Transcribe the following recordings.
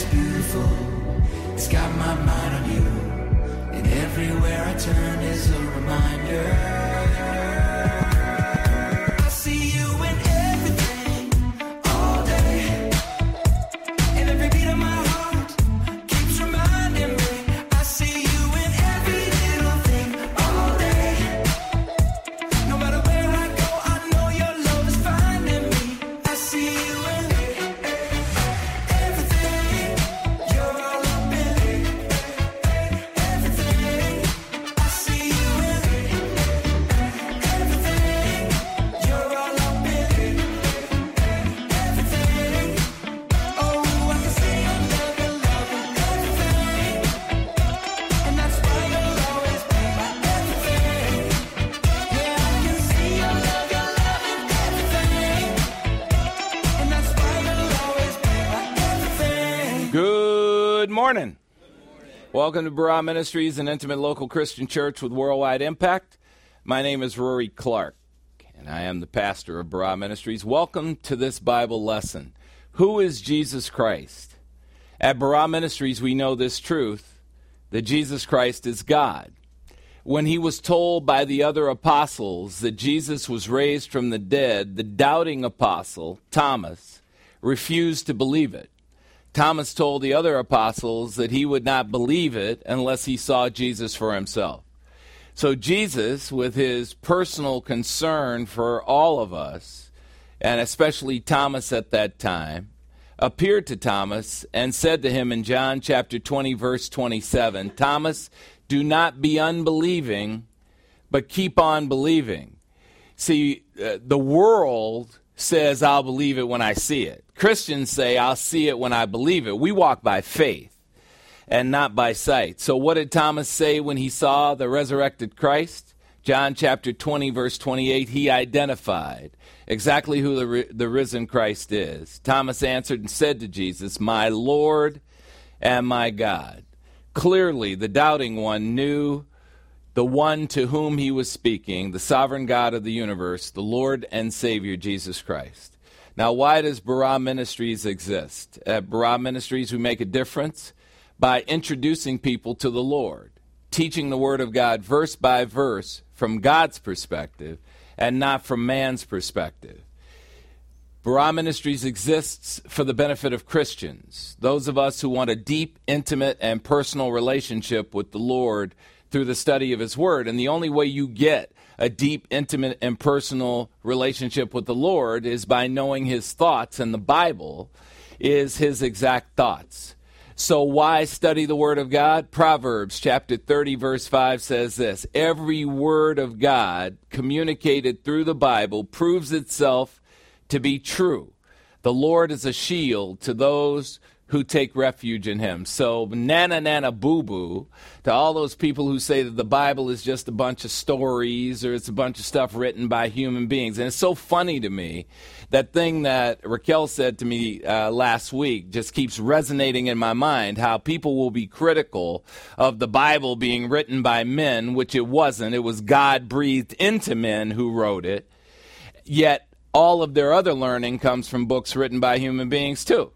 is beautiful. It's got my mind on you. And everywhere I turn is a reminder. Welcome to Barah Ministries, an intimate local Christian church with worldwide impact. My name is Rory Clark, and I am the pastor of Barah Ministries. Welcome to this Bible lesson. Who is Jesus Christ? At Barah Ministries, we know this truth that Jesus Christ is God. When he was told by the other apostles that Jesus was raised from the dead, the doubting apostle, Thomas, refused to believe it. Thomas told the other apostles that he would not believe it unless he saw Jesus for himself. So, Jesus, with his personal concern for all of us, and especially Thomas at that time, appeared to Thomas and said to him in John chapter 20, verse 27 Thomas, do not be unbelieving, but keep on believing. See, uh, the world says, I'll believe it when I see it. Christians say, I'll see it when I believe it. We walk by faith and not by sight. So, what did Thomas say when he saw the resurrected Christ? John chapter 20, verse 28, he identified exactly who the, the risen Christ is. Thomas answered and said to Jesus, My Lord and my God. Clearly, the doubting one knew the one to whom he was speaking, the sovereign God of the universe, the Lord and Savior Jesus Christ. Now, why does Barah Ministries exist? At Barah Ministries, we make a difference by introducing people to the Lord, teaching the Word of God verse by verse from God's perspective and not from man's perspective. Barah Ministries exists for the benefit of Christians, those of us who want a deep, intimate, and personal relationship with the Lord through the study of His Word. And the only way you get a deep, intimate, and personal relationship with the Lord is by knowing His thoughts, and the Bible is His exact thoughts. So, why study the Word of God? Proverbs chapter 30, verse 5 says this Every word of God communicated through the Bible proves itself to be true. The Lord is a shield to those who take refuge in him. So, nana nana boo boo to all those people who say that the Bible is just a bunch of stories or it's a bunch of stuff written by human beings. And it's so funny to me. That thing that Raquel said to me uh, last week just keeps resonating in my mind how people will be critical of the Bible being written by men, which it wasn't. It was God breathed into men who wrote it. Yet, all of their other learning comes from books written by human beings too.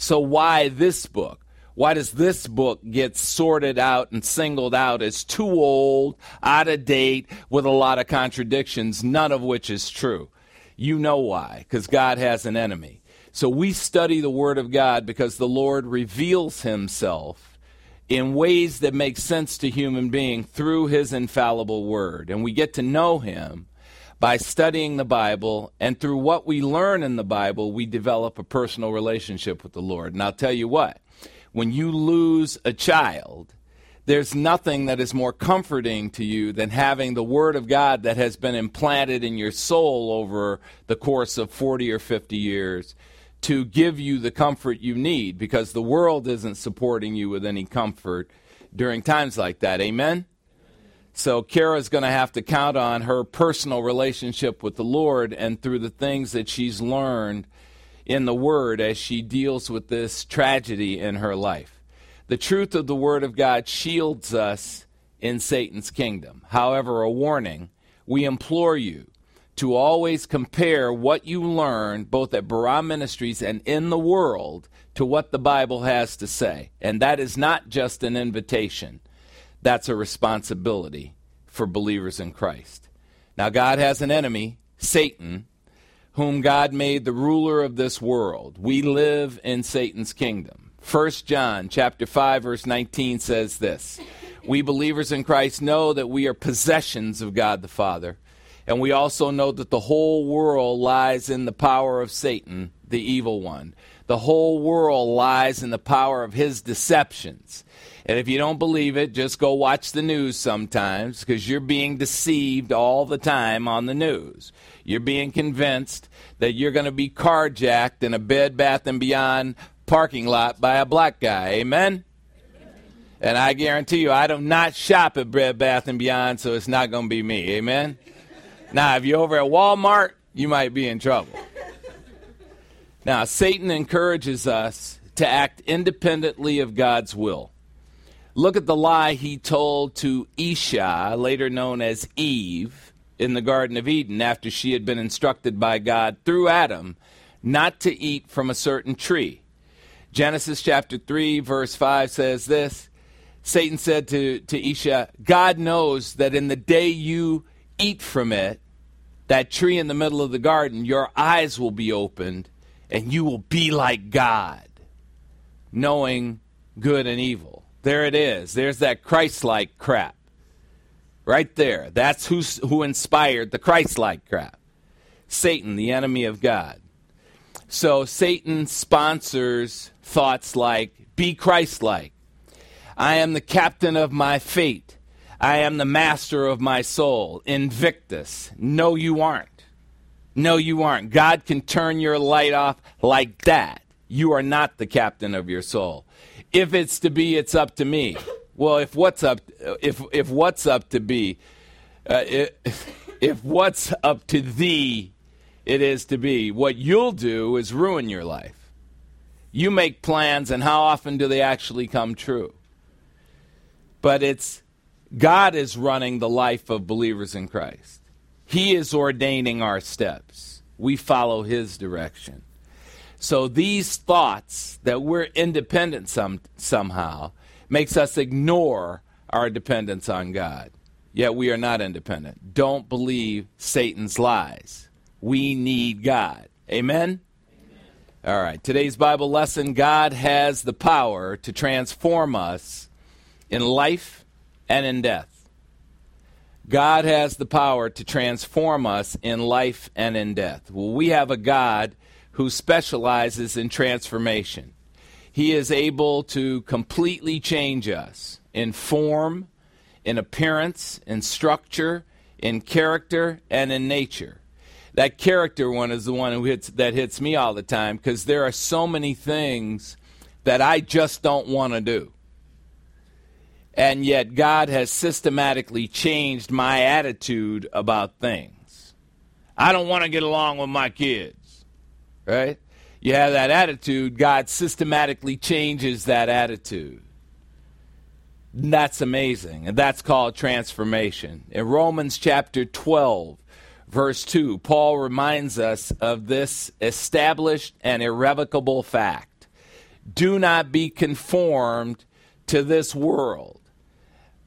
So why this book? Why does this book get sorted out and singled out as too old, out of date, with a lot of contradictions, none of which is true? You know why, because God has an enemy. So we study the Word of God because the Lord reveals Himself in ways that make sense to human being through His infallible Word. And we get to know Him by studying the Bible, and through what we learn in the Bible, we develop a personal relationship with the Lord. And I'll tell you what, when you lose a child, there's nothing that is more comforting to you than having the Word of God that has been implanted in your soul over the course of 40 or 50 years to give you the comfort you need because the world isn't supporting you with any comfort during times like that. Amen? So Kara's going to have to count on her personal relationship with the Lord and through the things that she's learned in the Word as she deals with this tragedy in her life. The truth of the Word of God shields us in Satan's kingdom. However, a warning we implore you to always compare what you learn, both at Barah Ministries and in the world, to what the Bible has to say. And that is not just an invitation, that's a responsibility for believers in Christ. Now, God has an enemy, Satan, whom God made the ruler of this world. We live in Satan's kingdom. 1 John chapter 5 verse 19 says this. We believers in Christ know that we are possessions of God the Father, and we also know that the whole world lies in the power of Satan, the evil one. The whole world lies in the power of his deceptions. And if you don't believe it, just go watch the news sometimes because you're being deceived all the time on the news. You're being convinced that you're going to be carjacked in a Bed Bath and Beyond parking lot by a black guy. Amen? And I guarantee you, I do not shop at Bed Bath and Beyond, so it's not going to be me. Amen? Now, if you're over at Walmart, you might be in trouble. Now, Satan encourages us to act independently of God's will. Look at the lie he told to Isha, later known as Eve, in the Garden of Eden after she had been instructed by God through Adam not to eat from a certain tree. Genesis chapter 3, verse 5 says this Satan said to, to Isha, God knows that in the day you eat from it, that tree in the middle of the garden, your eyes will be opened and you will be like God, knowing good and evil. There it is. There's that Christ like crap. Right there. That's who's, who inspired the Christ like crap. Satan, the enemy of God. So Satan sponsors thoughts like, be Christ like. I am the captain of my fate. I am the master of my soul. Invictus. No, you aren't. No, you aren't. God can turn your light off like that. You are not the captain of your soul. If it's to be, it's up to me. Well, if what's up, if if what's up to be, uh, if, if what's up to thee, it is to be. What you'll do is ruin your life. You make plans, and how often do they actually come true? But it's God is running the life of believers in Christ. He is ordaining our steps. We follow His direction. So these thoughts that we're independent some, somehow makes us ignore our dependence on God. Yet we are not independent. Don't believe Satan's lies. We need God. Amen? Amen? All right. Today's Bible lesson God has the power to transform us in life and in death. God has the power to transform us in life and in death. Well, we have a God who specializes in transformation. He is able to completely change us in form, in appearance, in structure, in character, and in nature. That character one is the one who hits, that hits me all the time because there are so many things that I just don't want to do and yet God has systematically changed my attitude about things. I don't want to get along with my kids, right? You have that attitude, God systematically changes that attitude. That's amazing, and that's called transformation. In Romans chapter 12, verse 2, Paul reminds us of this established and irrevocable fact. Do not be conformed to this world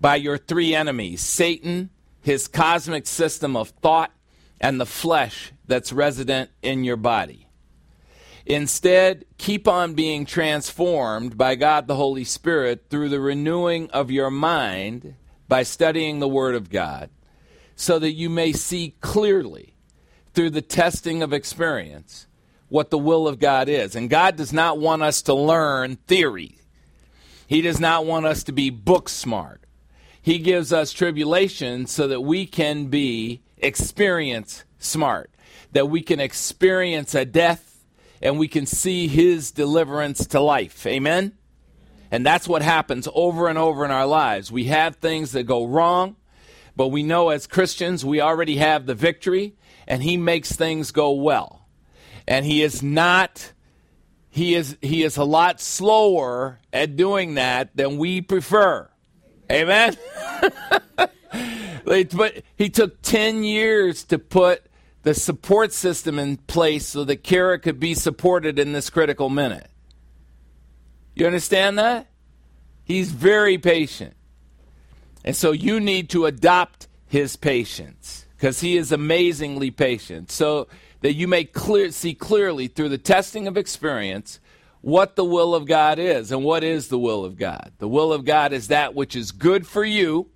by your three enemies Satan, his cosmic system of thought, and the flesh that's resident in your body. Instead, keep on being transformed by God the Holy Spirit through the renewing of your mind by studying the Word of God, so that you may see clearly through the testing of experience what the will of God is. And God does not want us to learn theory, He does not want us to be book smart. He gives us tribulation so that we can be experience smart, that we can experience a death and we can see his deliverance to life. Amen? And that's what happens over and over in our lives. We have things that go wrong, but we know as Christians we already have the victory, and he makes things go well. And he is not he is he is a lot slower at doing that than we prefer. Amen. but he took 10 years to put the support system in place so that Kara could be supported in this critical minute. You understand that? He's very patient. And so you need to adopt his patience because he is amazingly patient. So that you may clear, see clearly through the testing of experience what the will of God is. And what is the will of God? The will of God is that which is good for you,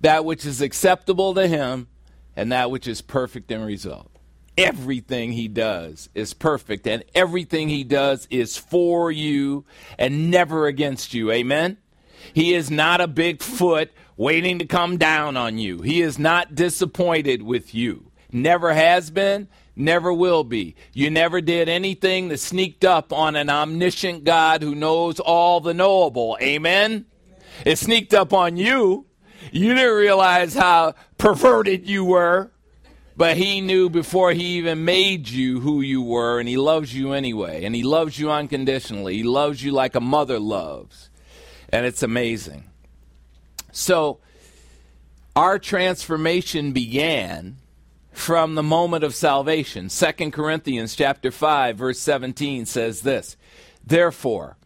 that which is acceptable to him, and that which is perfect in result. Everything he does is perfect, and everything he does is for you and never against you. Amen? He is not a big foot waiting to come down on you. He is not disappointed with you. Never has been, never will be. You never did anything that sneaked up on an omniscient God who knows all the knowable. Amen? It sneaked up on you. You didn't realize how perverted you were, but He knew before He even made you who you were, and He loves you anyway. And He loves you unconditionally. He loves you like a mother loves. And it's amazing. So, our transformation began from the moment of salvation. 2 Corinthians chapter 5 verse 17 says this. Therefore,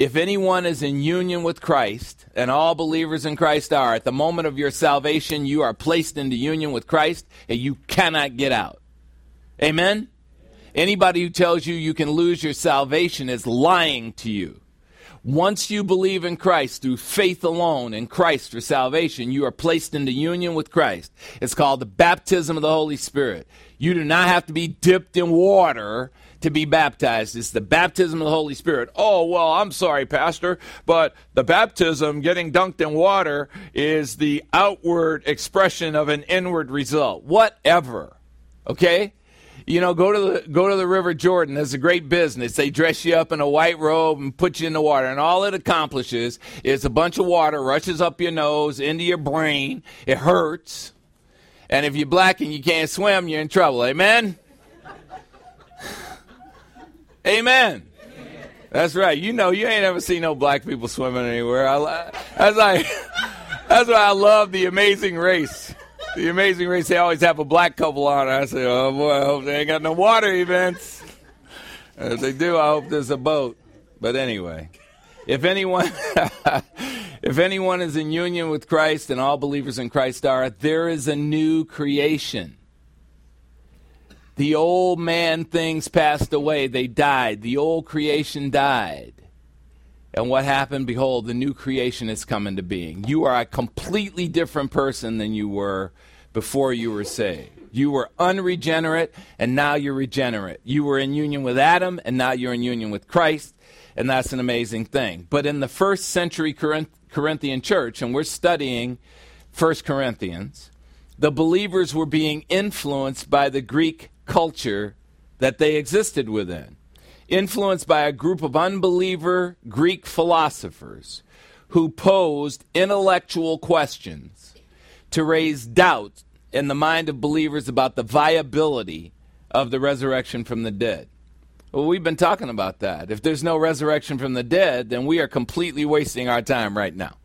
if anyone is in union with Christ, and all believers in Christ are, at the moment of your salvation, you are placed into union with Christ and you cannot get out. Amen? Anybody who tells you you can lose your salvation is lying to you. Once you believe in Christ through faith alone in Christ for salvation, you are placed into union with Christ. It's called the baptism of the Holy Spirit. You do not have to be dipped in water to be baptized. It's the baptism of the Holy Spirit. Oh, well, I'm sorry, Pastor, but the baptism, getting dunked in water, is the outward expression of an inward result. Whatever. Okay? you know, go to the go to the River Jordan. There's a great business. They dress you up in a white robe and put you in the water, and all it accomplishes is a bunch of water rushes up your nose into your brain. It hurts, and if you're black and you can't swim, you're in trouble. Amen. Amen. That's right. You know, you ain't ever seen no black people swimming anywhere. I, that's like, that's why I love the Amazing Race the Amazing Race, they always have a black couple on. I say, oh boy, I hope they ain't got no water events. If they do, I hope there's a boat. But anyway, if anyone, if anyone is in union with Christ, and all believers in Christ are, there is a new creation. The old man things passed away; they died. The old creation died. And what happened? Behold, the new creation has come into being. You are a completely different person than you were before you were saved. You were unregenerate, and now you're regenerate. You were in union with Adam, and now you're in union with Christ, and that's an amazing thing. But in the first century Corinthian church, and we're studying First Corinthians, the believers were being influenced by the Greek culture that they existed within influenced by a group of unbeliever Greek philosophers who posed intellectual questions to raise doubt in the mind of believers about the viability of the resurrection from the dead. Well, we've been talking about that. If there's no resurrection from the dead, then we are completely wasting our time right now.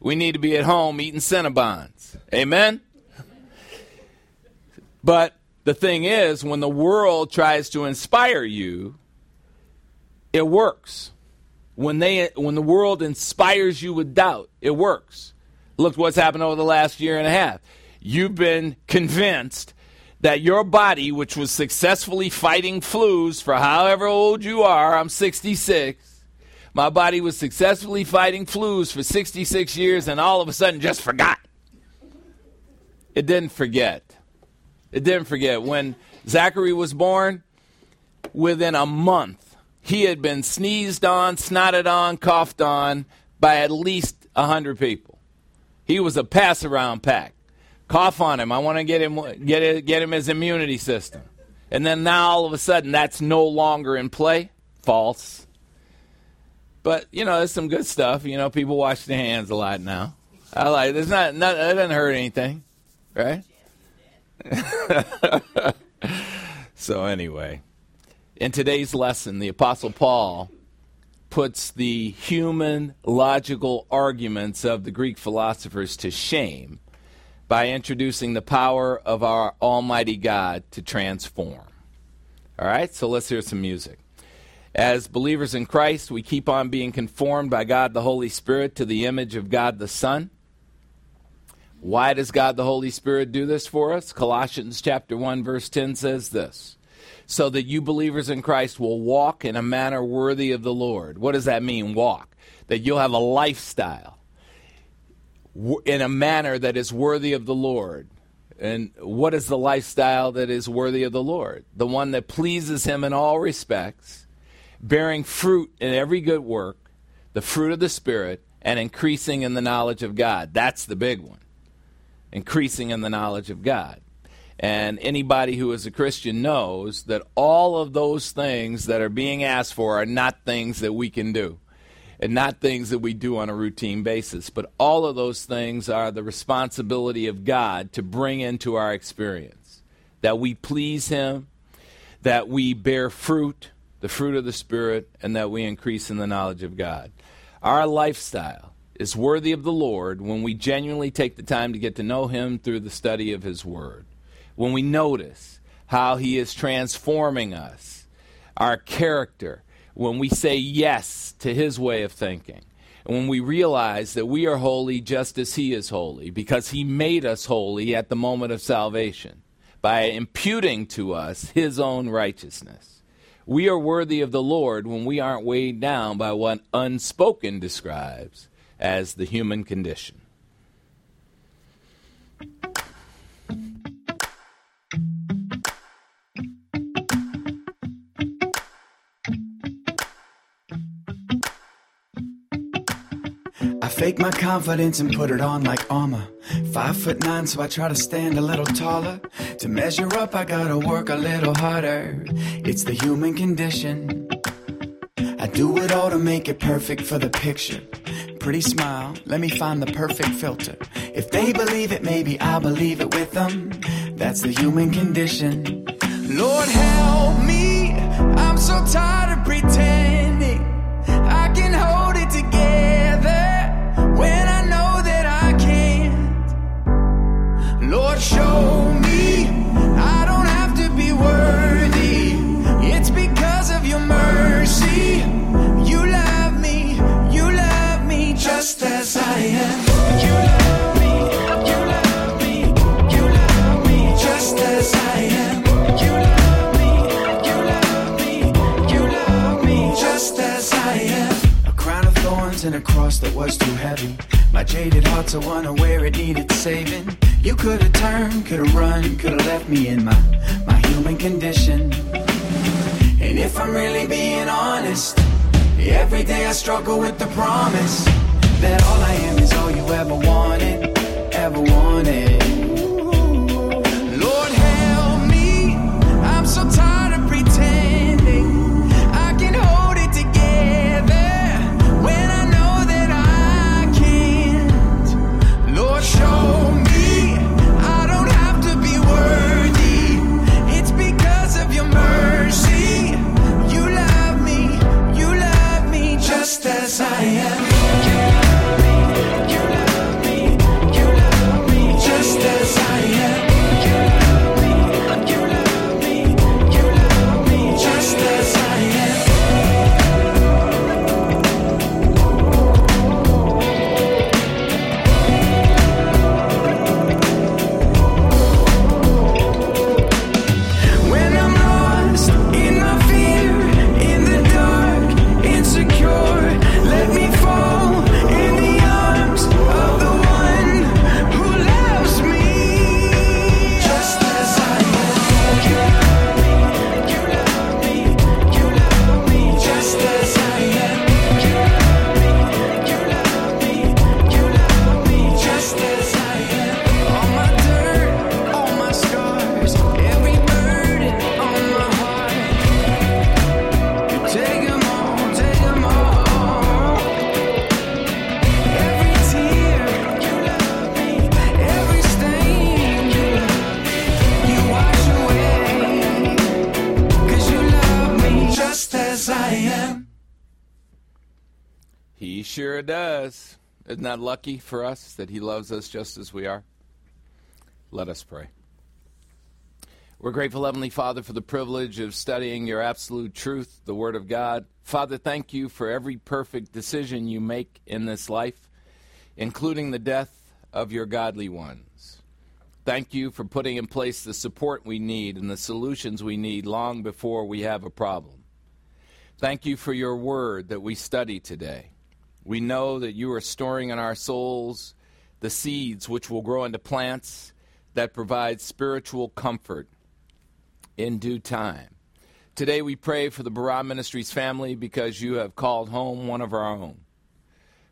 We need to be at home eating Cinnabons. Amen? But the thing is, when the world tries to inspire you it works. When they when the world inspires you with doubt, it works. Look what's happened over the last year and a half. You've been convinced that your body, which was successfully fighting flus for however old you are, I'm 66. My body was successfully fighting flus for 66 years and all of a sudden just forgot. It didn't forget. It didn't forget. When Zachary was born, within a month, he had been sneezed on, snotted on, coughed on by at least 100 people. He was a pass around pack. Cough on him. I want to get him get it, get him his immunity system. And then now all of a sudden that's no longer in play. False. But you know, there's some good stuff. You know, people wash their hands a lot now. I like. There's not. not it doesn't hurt anything, right? so anyway. In today's lesson, the Apostle Paul puts the human logical arguments of the Greek philosophers to shame by introducing the power of our Almighty God to transform. All right, so let's hear some music. As believers in Christ, we keep on being conformed by God the Holy Spirit to the image of God the Son. Why does God the Holy Spirit do this for us? Colossians chapter 1 verse 10 says this. So that you believers in Christ will walk in a manner worthy of the Lord. What does that mean, walk? That you'll have a lifestyle in a manner that is worthy of the Lord. And what is the lifestyle that is worthy of the Lord? The one that pleases Him in all respects, bearing fruit in every good work, the fruit of the Spirit, and increasing in the knowledge of God. That's the big one. Increasing in the knowledge of God. And anybody who is a Christian knows that all of those things that are being asked for are not things that we can do and not things that we do on a routine basis. But all of those things are the responsibility of God to bring into our experience. That we please Him, that we bear fruit, the fruit of the Spirit, and that we increase in the knowledge of God. Our lifestyle is worthy of the Lord when we genuinely take the time to get to know Him through the study of His Word. When we notice how He is transforming us, our character, when we say yes to His way of thinking, and when we realize that we are holy just as He is holy, because He made us holy at the moment of salvation by imputing to us His own righteousness. We are worthy of the Lord when we aren't weighed down by what unspoken describes as the human condition. I fake my confidence and put it on like armor. Five foot nine, so I try to stand a little taller. To measure up, I gotta work a little harder. It's the human condition. I do it all to make it perfect for the picture. Pretty smile, let me find the perfect filter. If they believe it, maybe I'll believe it with them. That's the human condition. Lord, help me. I'm so tired of pretending. Promise lucky for us that He loves us just as we are? Let us pray. We're grateful, Heavenly Father, for the privilege of studying your absolute truth, the Word of God. Father, thank you for every perfect decision you make in this life, including the death of your godly ones. Thank you for putting in place the support we need and the solutions we need long before we have a problem. Thank you for your word that we study today. We know that you are storing in our souls the seeds which will grow into plants that provide spiritual comfort in due time. Today we pray for the Barah Ministries family because you have called home one of our own.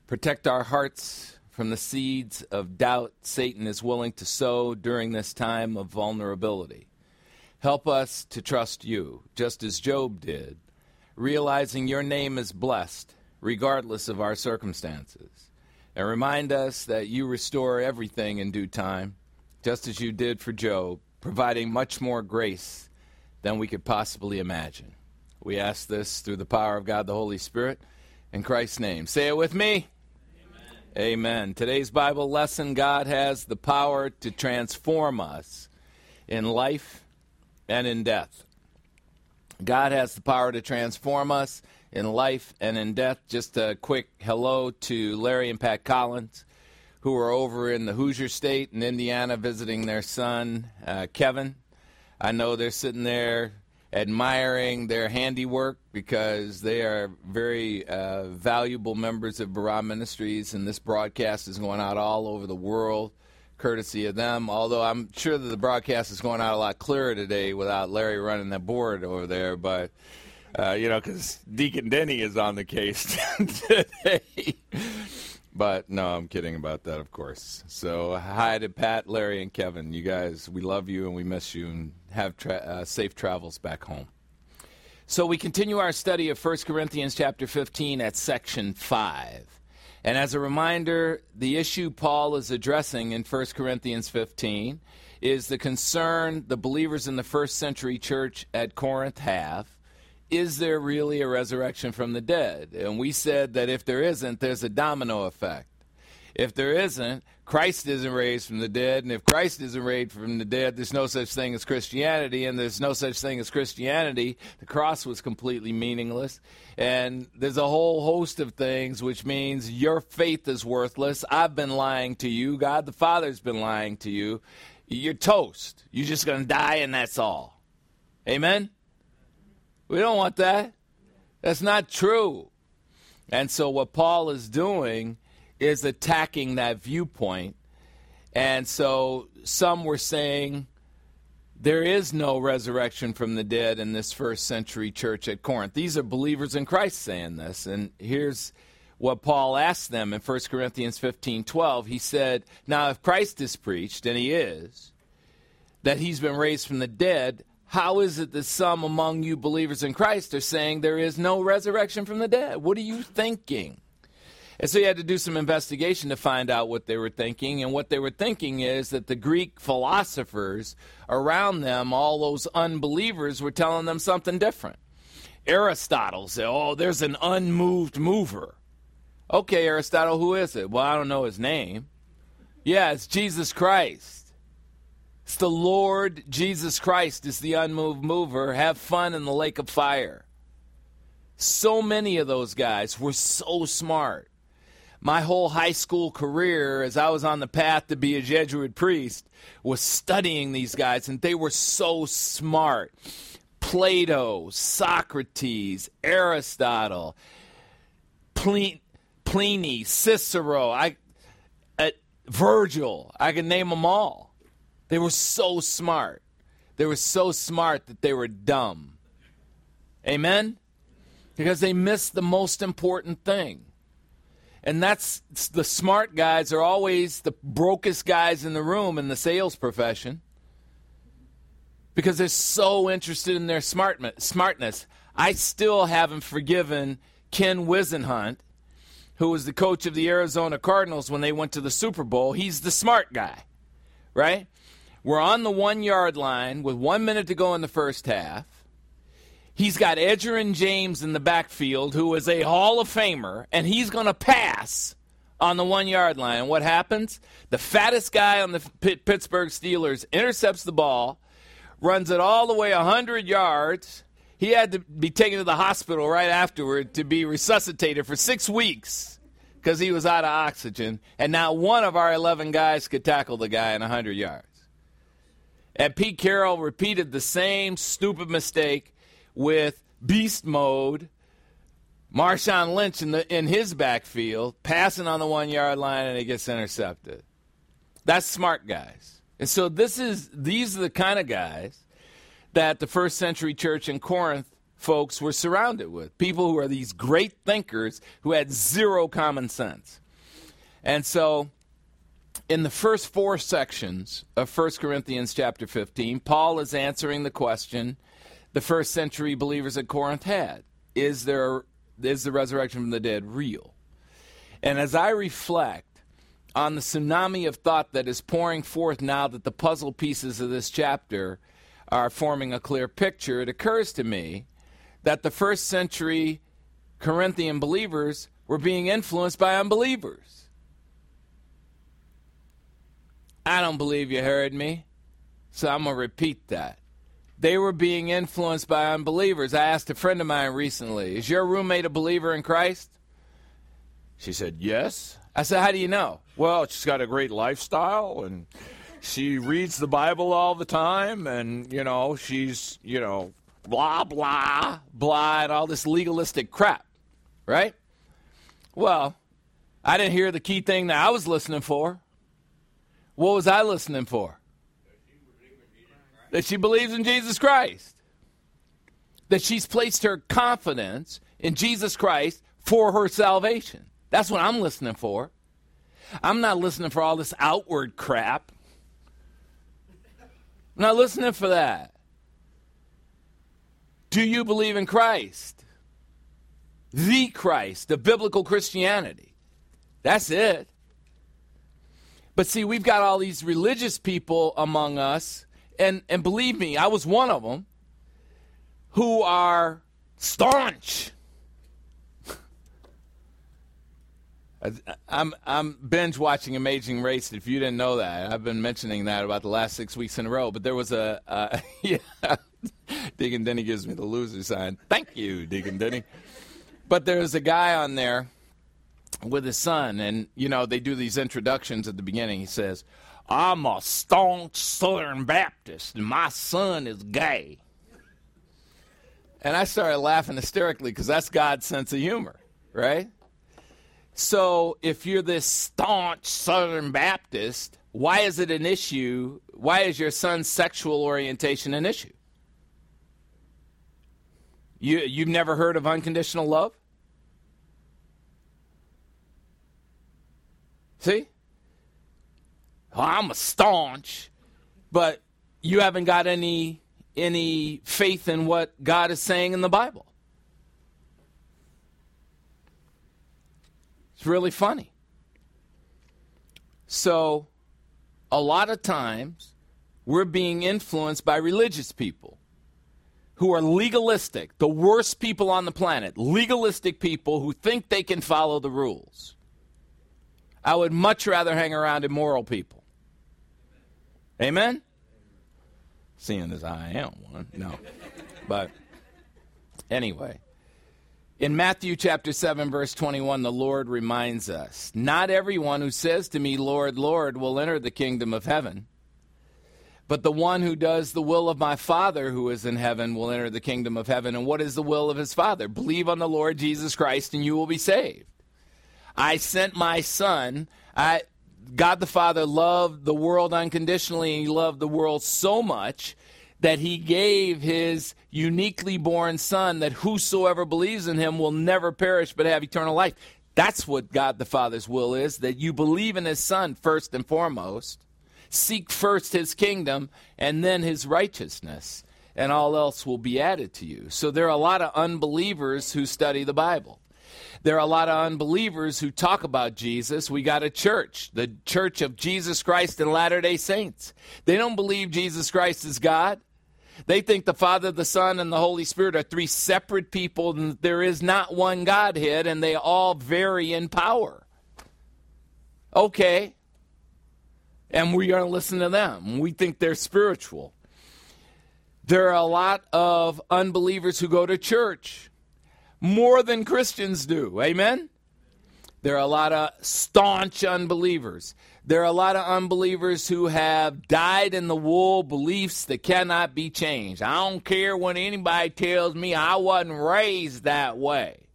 Protect our hearts from the seeds of doubt Satan is willing to sow during this time of vulnerability. Help us to trust you, just as Job did, realizing your name is blessed regardless of our circumstances. And remind us that you restore everything in due time, just as you did for Job, providing much more grace than we could possibly imagine. We ask this through the power of God the Holy Spirit in Christ's name. Say it with me. Amen. Amen. Today's Bible lesson God has the power to transform us in life and in death. God has the power to transform us in life and in death. Just a quick hello to Larry and Pat Collins, who are over in the Hoosier State in Indiana visiting their son, uh, Kevin. I know they're sitting there admiring their handiwork because they are very uh, valuable members of Barah Ministries, and this broadcast is going out all over the world courtesy of them. Although I'm sure that the broadcast is going out a lot clearer today without Larry running the board over there, but. Uh, you know, because Deacon Denny is on the case today. but no, I'm kidding about that, of course. So hi to Pat, Larry, and Kevin. You guys, we love you and we miss you, and have tra- uh, safe travels back home. So we continue our study of 1 Corinthians chapter 15 at section 5. And as a reminder, the issue Paul is addressing in 1 Corinthians 15 is the concern the believers in the first century church at Corinth have. Is there really a resurrection from the dead? And we said that if there isn't, there's a domino effect. If there isn't, Christ isn't raised from the dead, and if Christ isn't raised from the dead, there's no such thing as Christianity, and there's no such thing as Christianity. The cross was completely meaningless, and there's a whole host of things, which means your faith is worthless. I've been lying to you. God the Father's been lying to you. You're toast. You're just going to die, and that's all. Amen? We don't want that. That's not true. And so, what Paul is doing is attacking that viewpoint. And so some were saying there is no resurrection from the dead in this first century church at Corinth. These are believers in Christ saying this. And here's what Paul asked them in 1 Corinthians 15 12. He said, Now, if Christ is preached, and he is, that he's been raised from the dead, how is it that some among you believers in Christ are saying there is no resurrection from the dead? What are you thinking? And so he had to do some investigation to find out what they were thinking. And what they were thinking is that the Greek philosophers around them, all those unbelievers, were telling them something different. Aristotle said, Oh, there's an unmoved mover. Okay, Aristotle, who is it? Well, I don't know his name. Yeah, it's Jesus Christ. It's the Lord Jesus Christ is the unmoved mover. Have fun in the lake of fire. So many of those guys were so smart my whole high school career, as I was on the path to be a Jesuit priest, was studying these guys, and they were so smart. Plato, Socrates, Aristotle, Pliny, Cicero, I, uh, Virgil, I can name them all. They were so smart. They were so smart that they were dumb. Amen? Because they missed the most important thing. And that's the smart guys are always the brokest guys in the room in the sales profession because they're so interested in their smart, smartness. I still haven't forgiven Ken Whisenhunt, who was the coach of the Arizona Cardinals when they went to the Super Bowl. He's the smart guy, right? We're on the one yard line with one minute to go in the first half. He's got Edgerrin James in the backfield, who is a Hall of Famer, and he's going to pass on the one yard line. What happens? The fattest guy on the Pitt- Pittsburgh Steelers intercepts the ball, runs it all the way 100 yards. He had to be taken to the hospital right afterward to be resuscitated for six weeks because he was out of oxygen. And now one of our 11 guys could tackle the guy in 100 yards. And Pete Carroll repeated the same stupid mistake with beast mode. Marshawn Lynch in the in his backfield, passing on the one yard line, and it gets intercepted. That's smart guys. And so this is these are the kind of guys that the first century church in Corinth folks were surrounded with. People who are these great thinkers who had zero common sense. And so in the first four sections of 1 Corinthians chapter 15, Paul is answering the question the first century believers at Corinth had. Is there is the resurrection from the dead real? And as I reflect on the tsunami of thought that is pouring forth now that the puzzle pieces of this chapter are forming a clear picture, it occurs to me that the first century Corinthian believers were being influenced by unbelievers. I don't believe you heard me, so I'm going to repeat that. They were being influenced by unbelievers. I asked a friend of mine recently, Is your roommate a believer in Christ? She said, Yes. I said, How do you know? Well, she's got a great lifestyle and she reads the Bible all the time and, you know, she's, you know, blah, blah, blah, and all this legalistic crap, right? Well, I didn't hear the key thing that I was listening for. What was I listening for? That she believes in Jesus Christ. That she's placed her confidence in Jesus Christ for her salvation. That's what I'm listening for. I'm not listening for all this outward crap. I'm not listening for that. Do you believe in Christ? The Christ, the biblical Christianity. That's it. But see, we've got all these religious people among us, and, and believe me, I was one of them, who are staunch. I'm I'm binge watching Amazing Race. If you didn't know that, I've been mentioning that about the last six weeks in a row. But there was a uh, yeah, Deacon Denny gives me the loser sign. Thank you, Deacon Denny. But there's a guy on there with his son, and you know they do these introductions at the beginning. He says, "I'm a staunch Southern Baptist, and my son is gay." And I started laughing hysterically because that's God's sense of humor, right? So if you're this staunch Southern Baptist, why is it an issue? Why is your son's sexual orientation an issue? You, you've never heard of unconditional love? See? Well, I'm a staunch, but you haven't got any any faith in what God is saying in the Bible. It's really funny. So, a lot of times, we're being influenced by religious people who are legalistic, the worst people on the planet, legalistic people who think they can follow the rules. I would much rather hang around immoral people. Amen? Seeing as I am one. No. But anyway. In Matthew chapter 7 verse 21 the Lord reminds us, not everyone who says to me Lord Lord will enter the kingdom of heaven, but the one who does the will of my Father who is in heaven will enter the kingdom of heaven. And what is the will of his Father? Believe on the Lord Jesus Christ and you will be saved. I sent my son. I God the Father loved the world unconditionally, and He loved the world so much that He gave His uniquely born Son that whosoever believes in Him will never perish but have eternal life. That's what God the Father's will is that you believe in His Son first and foremost, seek first His kingdom, and then His righteousness, and all else will be added to you. So there are a lot of unbelievers who study the Bible. There are a lot of unbelievers who talk about Jesus. We got a church, the Church of Jesus Christ and Latter day Saints. They don't believe Jesus Christ is God. They think the Father, the Son, and the Holy Spirit are three separate people, and there is not one Godhead, and they all vary in power. Okay. And we're going to listen to them. We think they're spiritual. There are a lot of unbelievers who go to church more than Christians do. Amen? There are a lot of staunch unbelievers. There are a lot of unbelievers who have dyed in the wool beliefs that cannot be changed. I don't care what anybody tells me, I wasn't raised that way.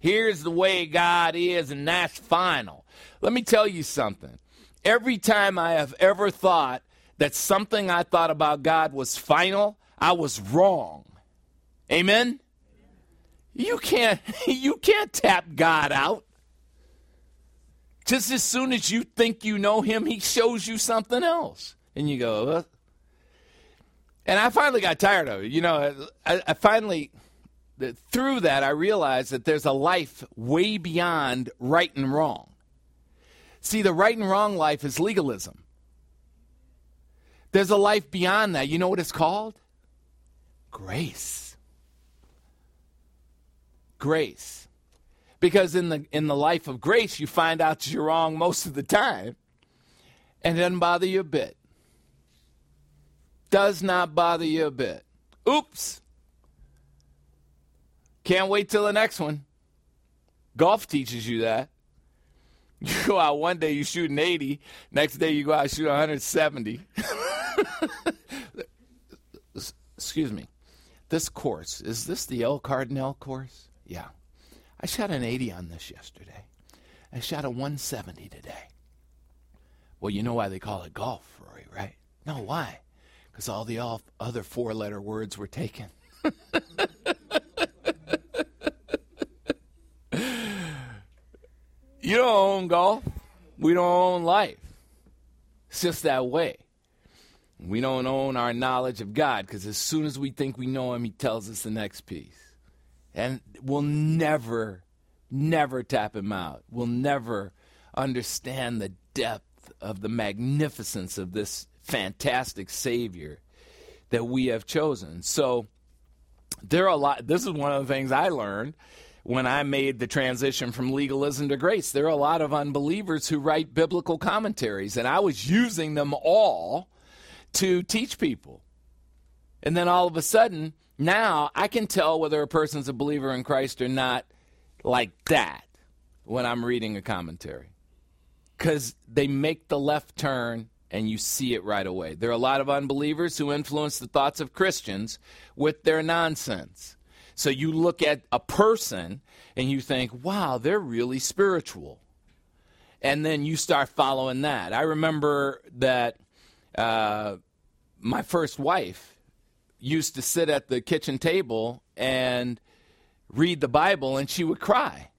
Here's the way God is, and that's final. Let me tell you something. Every time I have ever thought that something I thought about God was final, I was wrong. Amen? You can't you can't tap God out. Just as soon as you think you know him, he shows you something else. And you go, and I finally got tired of it. You know, I, I finally, through that, I realized that there's a life way beyond right and wrong. See, the right and wrong life is legalism. There's a life beyond that. You know what it's called? Grace. Grace. Because in the in the life of grace you find out you're wrong most of the time and it doesn't bother you a bit. Does not bother you a bit. Oops. Can't wait till the next one. Golf teaches you that. You go out one day, you shoot an 80. Next day, you go out, shoot 170. Excuse me. This course, is this the El Cardinal course? Yeah. I shot an 80 on this yesterday. I shot a 170 today. Well, you know why they call it golf, Rory, right? No, why? Because all the all other four letter words were taken. you don't own golf. We don't own life. It's just that way. We don't own our knowledge of God because as soon as we think we know Him, He tells us the next piece. And we'll never, never tap Him out. We'll never understand the depth of the magnificence of this fantastic Savior that we have chosen. So there are a lot, this is one of the things I learned when I made the transition from legalism to grace. There are a lot of unbelievers who write biblical commentaries, and I was using them all to teach people. And then all of a sudden, now I can tell whether a person's a believer in Christ or not like that when I'm reading a commentary. Because they make the left turn and you see it right away. There are a lot of unbelievers who influence the thoughts of Christians with their nonsense. So you look at a person and you think, wow, they're really spiritual. And then you start following that. I remember that uh, my first wife used to sit at the kitchen table and read the Bible, and she would cry.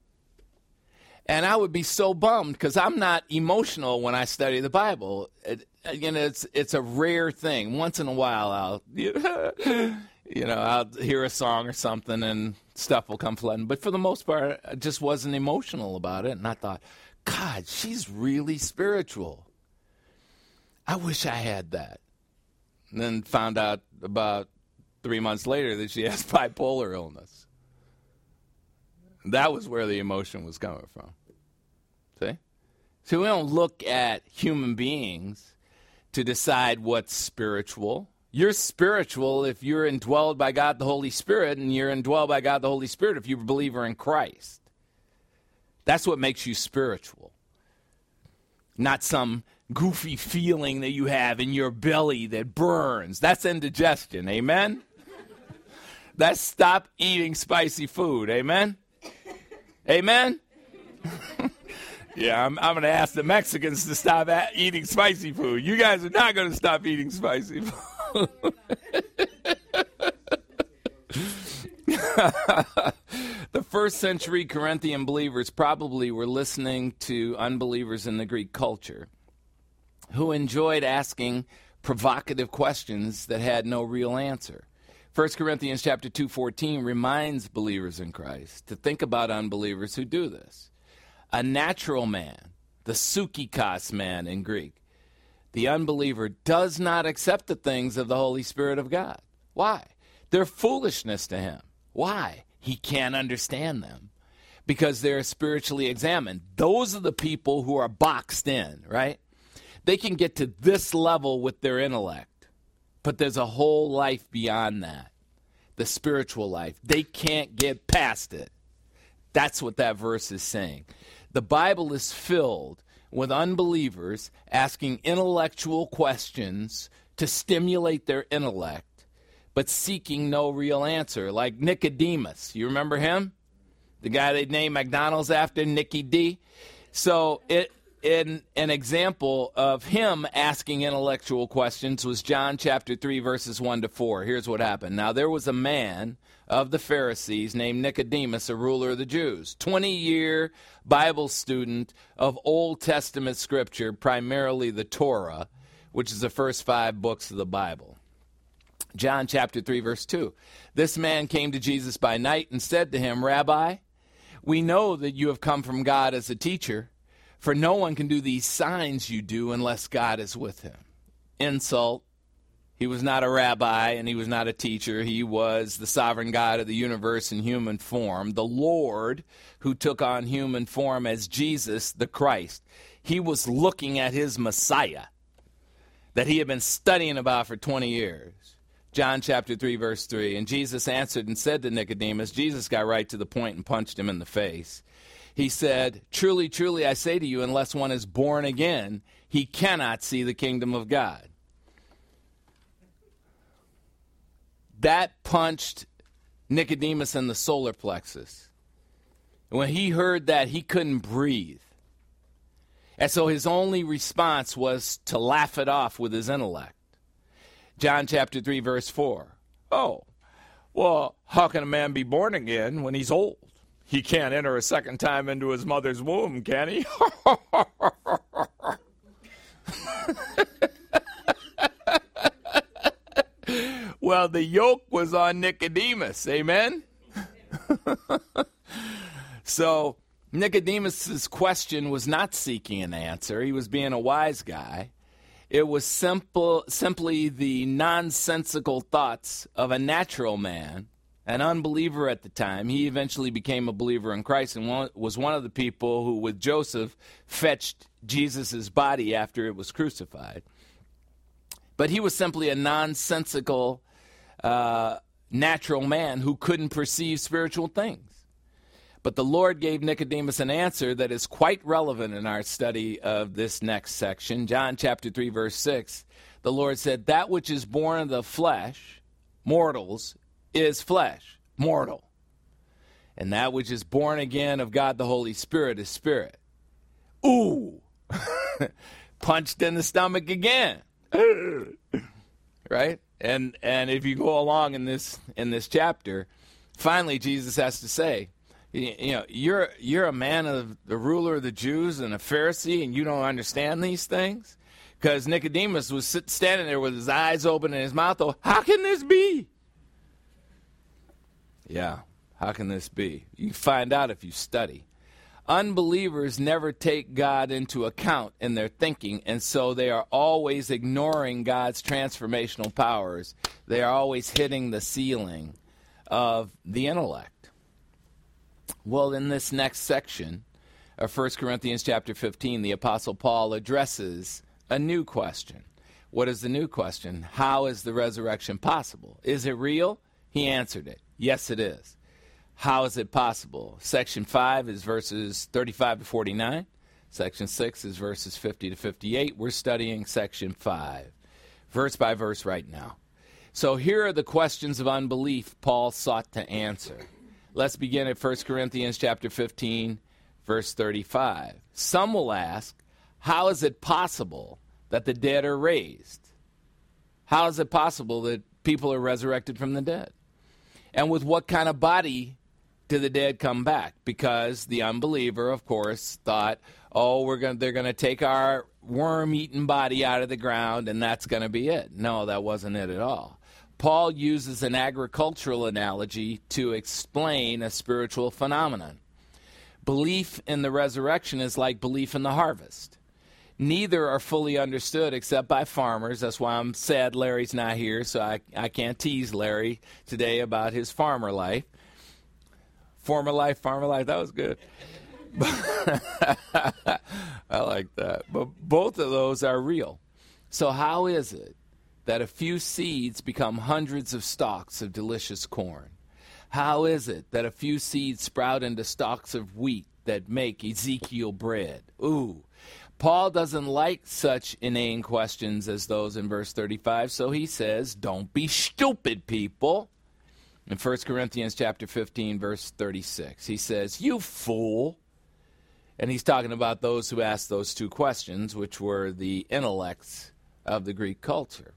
And I would be so bummed because I'm not emotional when I study the Bible. It, you know, it's it's a rare thing. Once in a while, I'll you know I'll hear a song or something, and stuff will come flooding. But for the most part, I just wasn't emotional about it. And I thought, God, she's really spiritual. I wish I had that. And then found out about three months later that she has bipolar illness. That was where the emotion was coming from. See? So we don't look at human beings to decide what's spiritual. You're spiritual if you're indwelled by God the Holy Spirit, and you're indwelled by God the Holy Spirit if you're a believer in Christ. That's what makes you spiritual. Not some goofy feeling that you have in your belly that burns. That's indigestion. Amen? That's stop eating spicy food. Amen? Amen? yeah, I'm, I'm going to ask the Mexicans to stop at eating spicy food. You guys are not going to stop eating spicy food. the first century Corinthian believers probably were listening to unbelievers in the Greek culture who enjoyed asking provocative questions that had no real answer. 1 Corinthians chapter 2:14 reminds believers in Christ to think about unbelievers who do this. A natural man, the psuchikos man in Greek, the unbeliever does not accept the things of the Holy Spirit of God. Why? They're foolishness to him. Why? He can't understand them. because they're spiritually examined. Those are the people who are boxed in, right? They can get to this level with their intellect, but there's a whole life beyond that the spiritual life. They can't get past it. That's what that verse is saying. The Bible is filled with unbelievers asking intellectual questions to stimulate their intellect, but seeking no real answer, like Nicodemus. You remember him? The guy they named McDonald's after, Nicky D. So it in an example of him asking intellectual questions was John chapter 3 verses 1 to 4. Here's what happened. Now there was a man of the Pharisees named Nicodemus, a ruler of the Jews, 20-year Bible student of Old Testament scripture, primarily the Torah, which is the first 5 books of the Bible. John chapter 3 verse 2. This man came to Jesus by night and said to him, "Rabbi, we know that you have come from God as a teacher." For no one can do these signs you do unless God is with him. Insult. He was not a rabbi and he was not a teacher. He was the sovereign God of the universe in human form, the Lord who took on human form as Jesus the Christ. He was looking at his Messiah that he had been studying about for 20 years. John chapter 3, verse 3. And Jesus answered and said to Nicodemus, Jesus got right to the point and punched him in the face he said, Truly, truly, I say to you, unless one is born again, he cannot see the kingdom of God. That punched Nicodemus in the solar plexus. When he heard that, he couldn't breathe. And so his only response was to laugh it off with his intellect. John chapter 3, verse 4. Oh, well, how can a man be born again when he's old? He can't enter a second time into his mother's womb, can he? well, the yoke was on Nicodemus. Amen? so, Nicodemus's question was not seeking an answer. He was being a wise guy. It was simple, simply the nonsensical thoughts of a natural man an unbeliever at the time. He eventually became a believer in Christ and was one of the people who, with Joseph, fetched Jesus' body after it was crucified. But he was simply a nonsensical, uh, natural man who couldn't perceive spiritual things. But the Lord gave Nicodemus an answer that is quite relevant in our study of this next section. John chapter 3, verse 6. The Lord said, That which is born of the flesh, mortals, is flesh, mortal. And that which is born again of God the Holy Spirit is spirit. Ooh. Punched in the stomach again. right? And and if you go along in this in this chapter, finally Jesus has to say, you know, you're you're a man of the ruler of the Jews and a Pharisee, and you don't understand these things, because Nicodemus was standing there with his eyes open and his mouth open. How can this be? Yeah. How can this be? You find out if you study. Unbelievers never take God into account in their thinking, and so they are always ignoring God's transformational powers. They are always hitting the ceiling of the intellect. Well, in this next section of 1 Corinthians chapter 15, the Apostle Paul addresses a new question. What is the new question? How is the resurrection possible? Is it real? He answered it. Yes, it is. How is it possible? Section 5 is verses 35 to 49. Section 6 is verses 50 to 58. We're studying section 5, verse by verse right now. So here are the questions of unbelief Paul sought to answer. Let's begin at 1 Corinthians chapter 15, verse 35. Some will ask, how is it possible that the dead are raised? How is it possible that people are resurrected from the dead? And with what kind of body do the dead come back? Because the unbeliever, of course, thought, oh, we're going they're going to take our worm-eaten body out of the ground and that's going to be it. No, that wasn't it at all. Paul uses an agricultural analogy to explain a spiritual phenomenon. Belief in the resurrection is like belief in the harvest neither are fully understood except by farmers. That's why I'm sad Larry's not here, so I, I can't tease Larry today about his farmer life. Former life, farmer life. That was good. I like that. But both of those are real. So, how is it that a few seeds become hundreds of stalks of delicious corn? How is it that a few seeds sprout into stalks of wheat that make Ezekiel bread? Ooh. Paul doesn't like such inane questions as those in verse 35, so he says, Don't be stupid, people. In 1 Corinthians chapter 15, verse 36, he says, You fool. And he's talking about those who asked those two questions, which were the intellects of the Greek culture.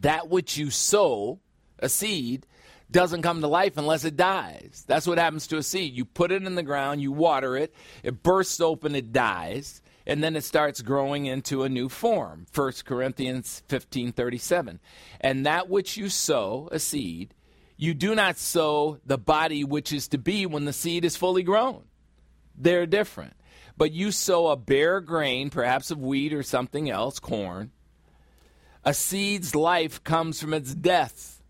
That which you sow, a seed, doesn't come to life unless it dies. That's what happens to a seed. You put it in the ground, you water it, it bursts open, it dies, and then it starts growing into a new form. 1 Corinthians 15:37. And that which you sow, a seed, you do not sow the body which is to be when the seed is fully grown. They're different. But you sow a bare grain, perhaps of wheat or something else, corn. A seed's life comes from its death.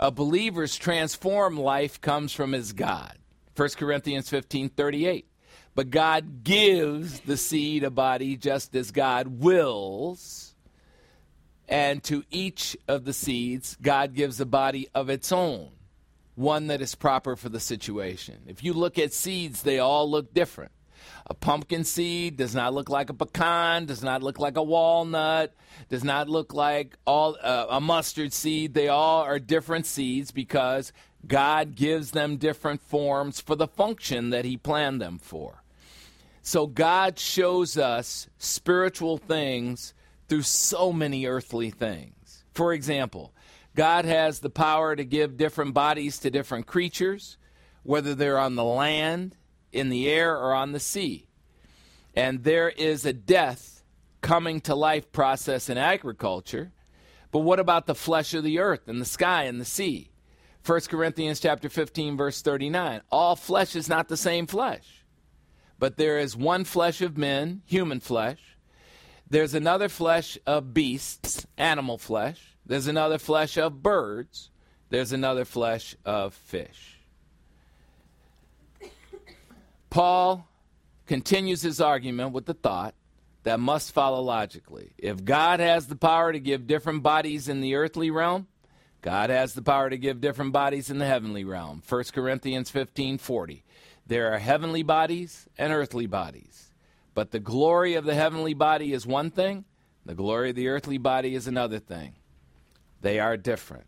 A believer's transformed life comes from his God. 1 Corinthians 15 38. But God gives the seed a body just as God wills. And to each of the seeds, God gives a body of its own, one that is proper for the situation. If you look at seeds, they all look different. A pumpkin seed does not look like a pecan, does not look like a walnut, does not look like all uh, a mustard seed. They all are different seeds because God gives them different forms for the function that he planned them for. So God shows us spiritual things through so many earthly things. For example, God has the power to give different bodies to different creatures, whether they're on the land, in the air, or on the sea. And there is a death coming to life process in agriculture. But what about the flesh of the earth and the sky and the sea? 1 Corinthians chapter 15 verse 39. All flesh is not the same flesh. But there is one flesh of men, human flesh. There's another flesh of beasts, animal flesh. There's another flesh of birds. There's another flesh of fish. Paul continues his argument with the thought that must follow logically. If God has the power to give different bodies in the earthly realm, God has the power to give different bodies in the heavenly realm. 1 Corinthians 15:40. There are heavenly bodies and earthly bodies. But the glory of the heavenly body is one thing, the glory of the earthly body is another thing. They are different.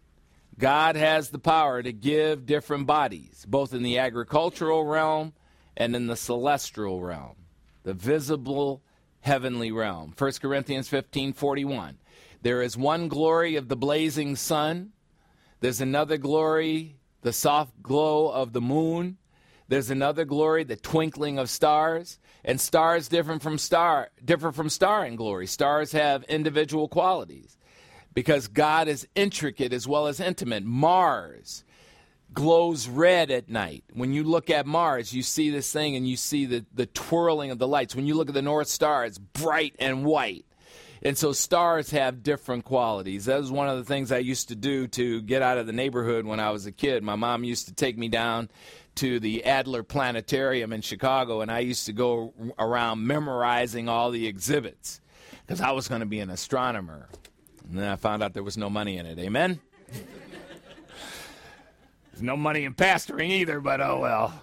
God has the power to give different bodies, both in the agricultural realm and in the celestial realm, the visible heavenly realm. 1 Corinthians 15:41. There is one glory of the blazing sun. There's another glory, the soft glow of the moon. There's another glory, the twinkling of stars. And stars different from star differ from star in glory. Stars have individual qualities because God is intricate as well as intimate. Mars glows red at night. When you look at Mars, you see this thing and you see the, the twirling of the lights. When you look at the North Star, it's bright and white. And so stars have different qualities. That was one of the things I used to do to get out of the neighborhood when I was a kid. My mom used to take me down to the Adler Planetarium in Chicago, and I used to go around memorizing all the exhibits because I was going to be an astronomer. And then I found out there was no money in it. Amen? There's no money in pastoring either, but oh well.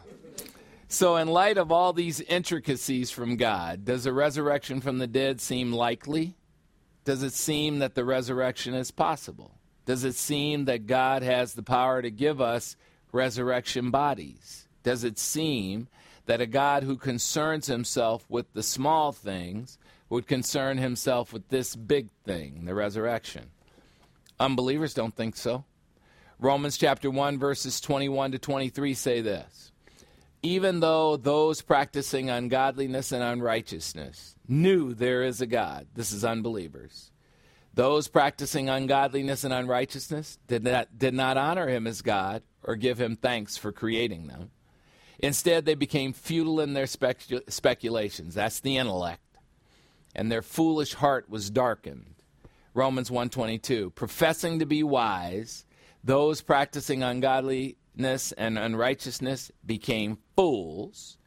So, in light of all these intricacies from God, does a resurrection from the dead seem likely? Does it seem that the resurrection is possible? Does it seem that God has the power to give us resurrection bodies? Does it seem that a God who concerns himself with the small things would concern himself with this big thing, the resurrection? Unbelievers don't think so. Romans chapter 1, verses 21 to 23 say this Even though those practicing ungodliness and unrighteousness knew there is a God, this is unbelievers, those practicing ungodliness and unrighteousness did not, did not honor him as God or give him thanks for creating them. Instead, they became futile in their specu- speculations. That's the intellect. And their foolish heart was darkened. Romans 1:22, professing to be wise, those practicing ungodly godliness and unrighteousness became fools.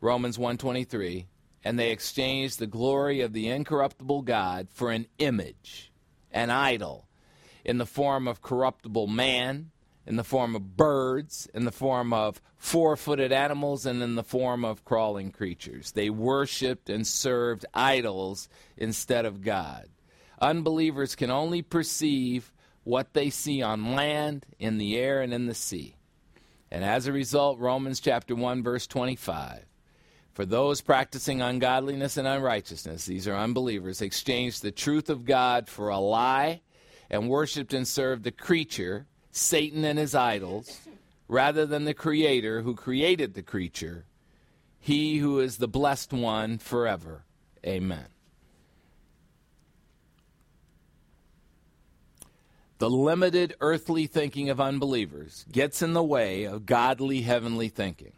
Romans 1:23, and they exchanged the glory of the incorruptible God for an image, an idol, in the form of corruptible man, in the form of birds, in the form of four-footed animals, and in the form of crawling creatures. They worshiped and served idols instead of God. Unbelievers can only perceive what they see on land, in the air, and in the sea. And as a result, Romans chapter 1 verse 25 for those practicing ungodliness and unrighteousness, these are unbelievers, exchanged the truth of God for a lie and worshiped and served the creature, Satan and his idols, rather than the Creator who created the creature, he who is the blessed one forever. Amen. The limited earthly thinking of unbelievers gets in the way of godly heavenly thinking.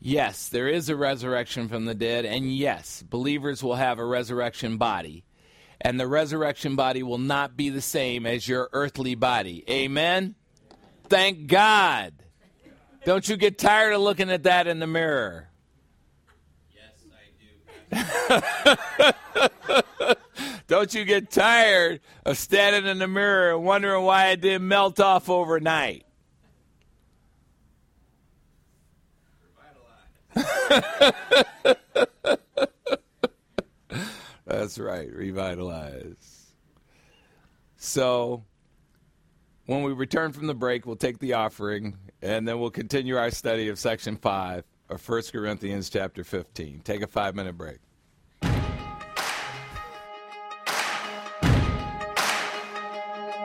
Yes, there is a resurrection from the dead, and yes, believers will have a resurrection body, and the resurrection body will not be the same as your earthly body. Amen? Thank God. Don't you get tired of looking at that in the mirror? Don't you get tired of standing in the mirror and wondering why it didn't melt off overnight? That's right, revitalize. So, when we return from the break, we'll take the offering and then we'll continue our study of section 5 of 1 Corinthians chapter 15. Take a 5-minute break.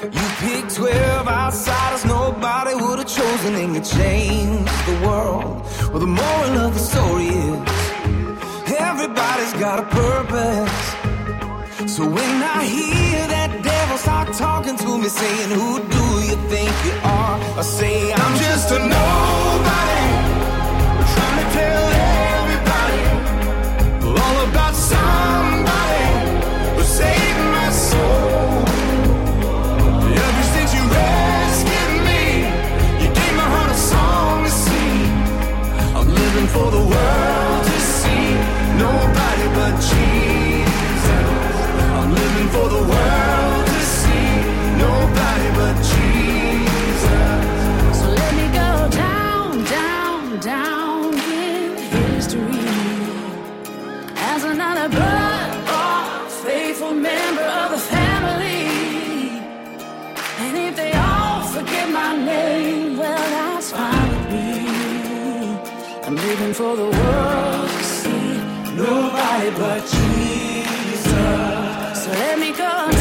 You picked 12 outsiders nobody would have chosen and you changed the world. Well, the moral of the story is everybody's got a purpose. So when I hear that devil start talking to me saying, Who do you think you are? I say, I'm just a nobody. Trying to tell everybody all about somebody who saved for the world to see nobody but Jesus. I'm living for the world to see nobody but Jesus. So let me go down, down, down history as another blood-bought, I'm for the world to see nobody but Jesus. So let me go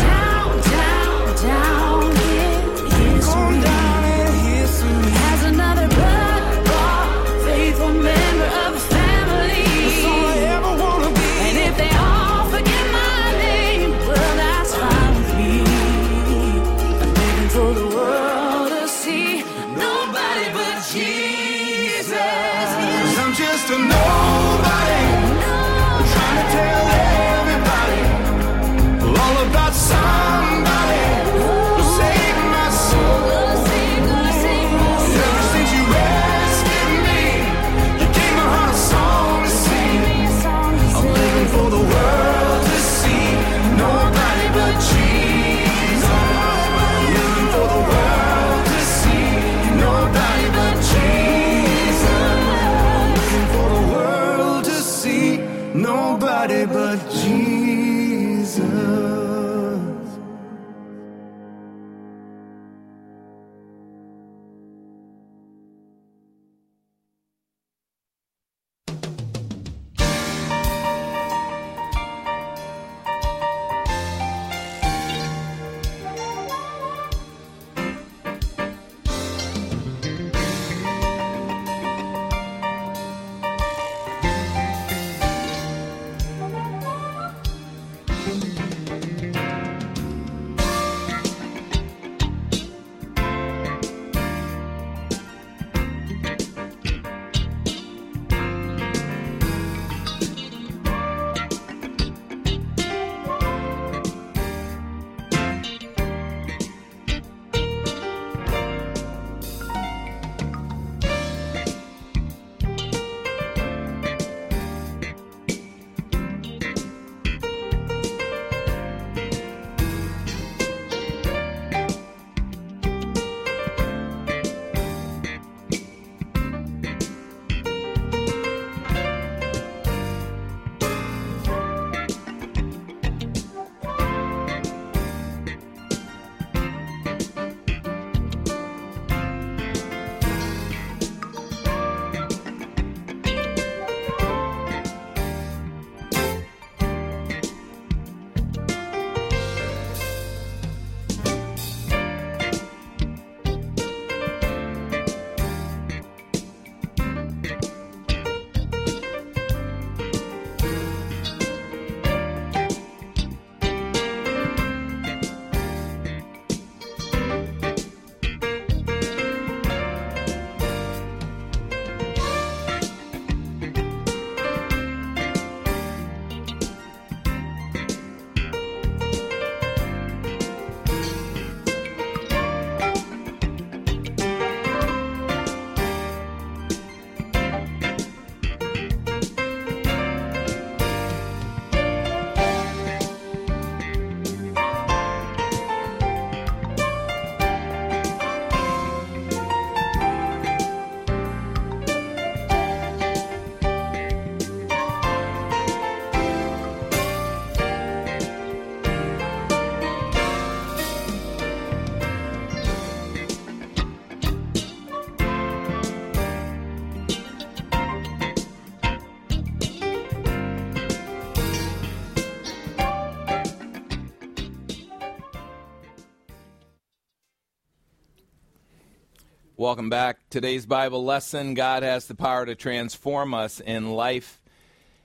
Welcome back. Today's Bible lesson God has the power to transform us in life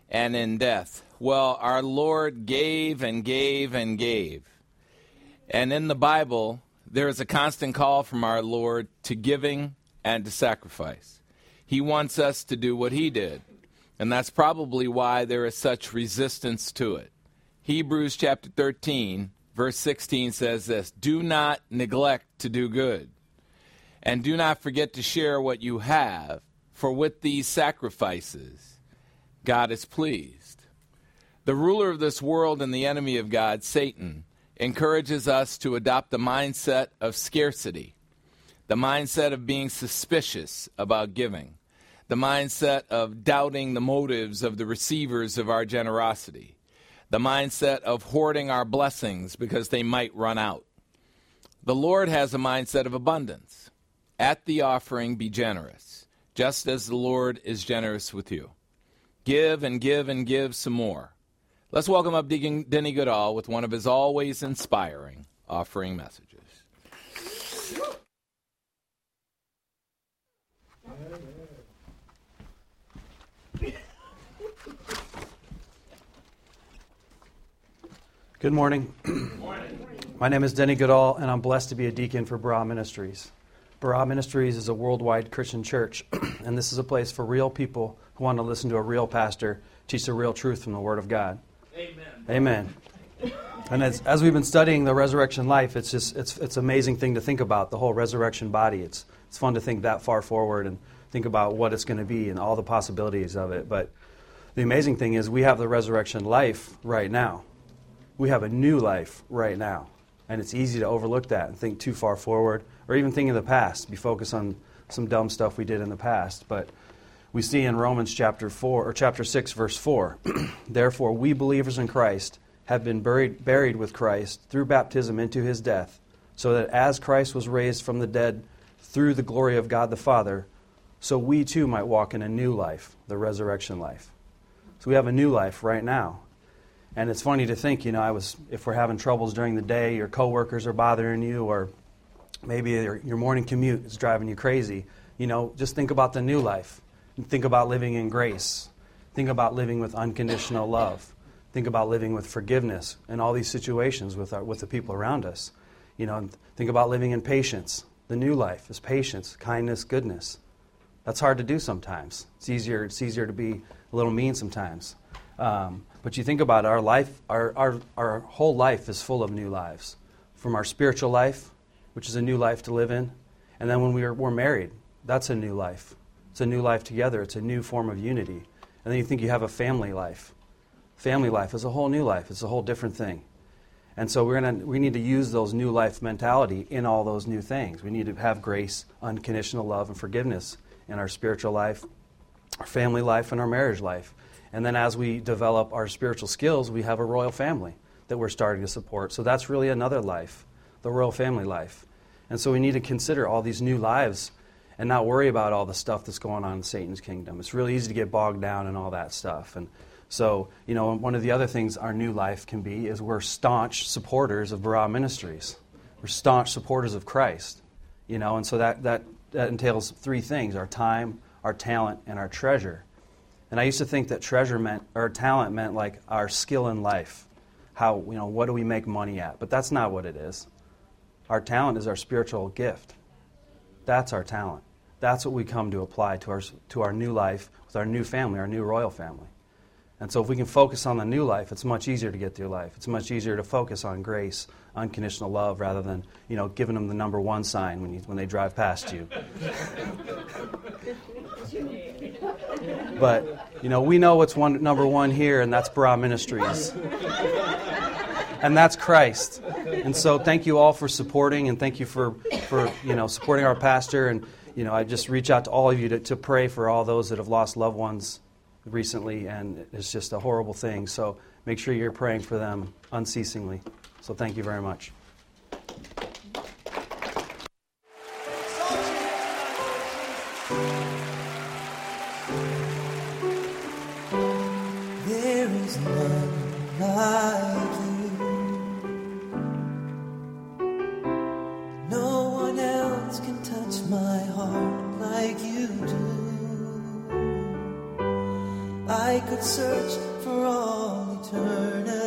and in death. Well, our Lord gave and gave and gave. And in the Bible, there is a constant call from our Lord to giving and to sacrifice. He wants us to do what He did. And that's probably why there is such resistance to it. Hebrews chapter 13, verse 16 says this Do not neglect to do good, and do not forget to share what you have, for with these sacrifices, God is pleased. The ruler of this world and the enemy of God, Satan, encourages us to adopt the mindset of scarcity, the mindset of being suspicious about giving, the mindset of doubting the motives of the receivers of our generosity the mindset of hoarding our blessings because they might run out. The Lord has a mindset of abundance. At the offering, be generous, just as the Lord is generous with you. Give and give and give some more. Let's welcome up Deacon Denny Goodall with one of his always inspiring offering messages. Good morning. Good morning. My name is Denny Goodall, and I'm blessed to be a deacon for Barah Ministries. Barah Ministries is a worldwide Christian church, and this is a place for real people who want to listen to a real pastor teach the real truth from the Word of God. Amen. Amen. And as, as we've been studying the resurrection life, it's just it's it's amazing thing to think about the whole resurrection body. It's it's fun to think that far forward and think about what it's going to be and all the possibilities of it. But the amazing thing is we have the resurrection life right now we have a new life right now. And it's easy to overlook that and think too far forward or even think of the past, be focused on some dumb stuff we did in the past. But we see in Romans chapter 4 or chapter 6 verse 4, therefore we believers in Christ have been buried, buried with Christ through baptism into his death, so that as Christ was raised from the dead through the glory of God the Father, so we too might walk in a new life, the resurrection life. So we have a new life right now. And it's funny to think, you know, I was if we're having troubles during the day, your coworkers are bothering you, or maybe your, your morning commute is driving you crazy. You know, just think about the new life. Think about living in grace. Think about living with unconditional love. Think about living with forgiveness in all these situations with our, with the people around us. You know, think about living in patience. The new life is patience, kindness, goodness. That's hard to do sometimes. It's easier. It's easier to be a little mean sometimes. Um, but you think about it, our life, our, our, our whole life is full of new lives. From our spiritual life, which is a new life to live in, and then when we're, we're married, that's a new life. It's a new life together, it's a new form of unity. And then you think you have a family life. Family life is a whole new life, it's a whole different thing. And so we're gonna, we need to use those new life mentality in all those new things. We need to have grace, unconditional love, and forgiveness in our spiritual life, our family life, and our marriage life. And then as we develop our spiritual skills, we have a royal family that we're starting to support. So that's really another life, the royal family life. And so we need to consider all these new lives and not worry about all the stuff that's going on in Satan's kingdom. It's really easy to get bogged down in all that stuff. And so, you know, one of the other things our new life can be is we're staunch supporters of Barah Ministries. We're staunch supporters of Christ. You know, and so that, that, that entails three things our time, our talent, and our treasure. And I used to think that treasure meant, or talent meant like our skill in life. How, you know, what do we make money at? But that's not what it is. Our talent is our spiritual gift. That's our talent. That's what we come to apply to our, to our new life with our new family, our new royal family. And so if we can focus on the new life, it's much easier to get through life. It's much easier to focus on grace, unconditional love, rather than, you know, giving them the number one sign when, you, when they drive past you. But, you know, we know what's one, number one here, and that's Barah Ministries. And that's Christ. And so thank you all for supporting, and thank you for, for you know, supporting our pastor. And, you know, I just reach out to all of you to, to pray for all those that have lost loved ones recently, and it's just a horrible thing. So make sure you're praying for them unceasingly. So thank you very much. I could search for all eternity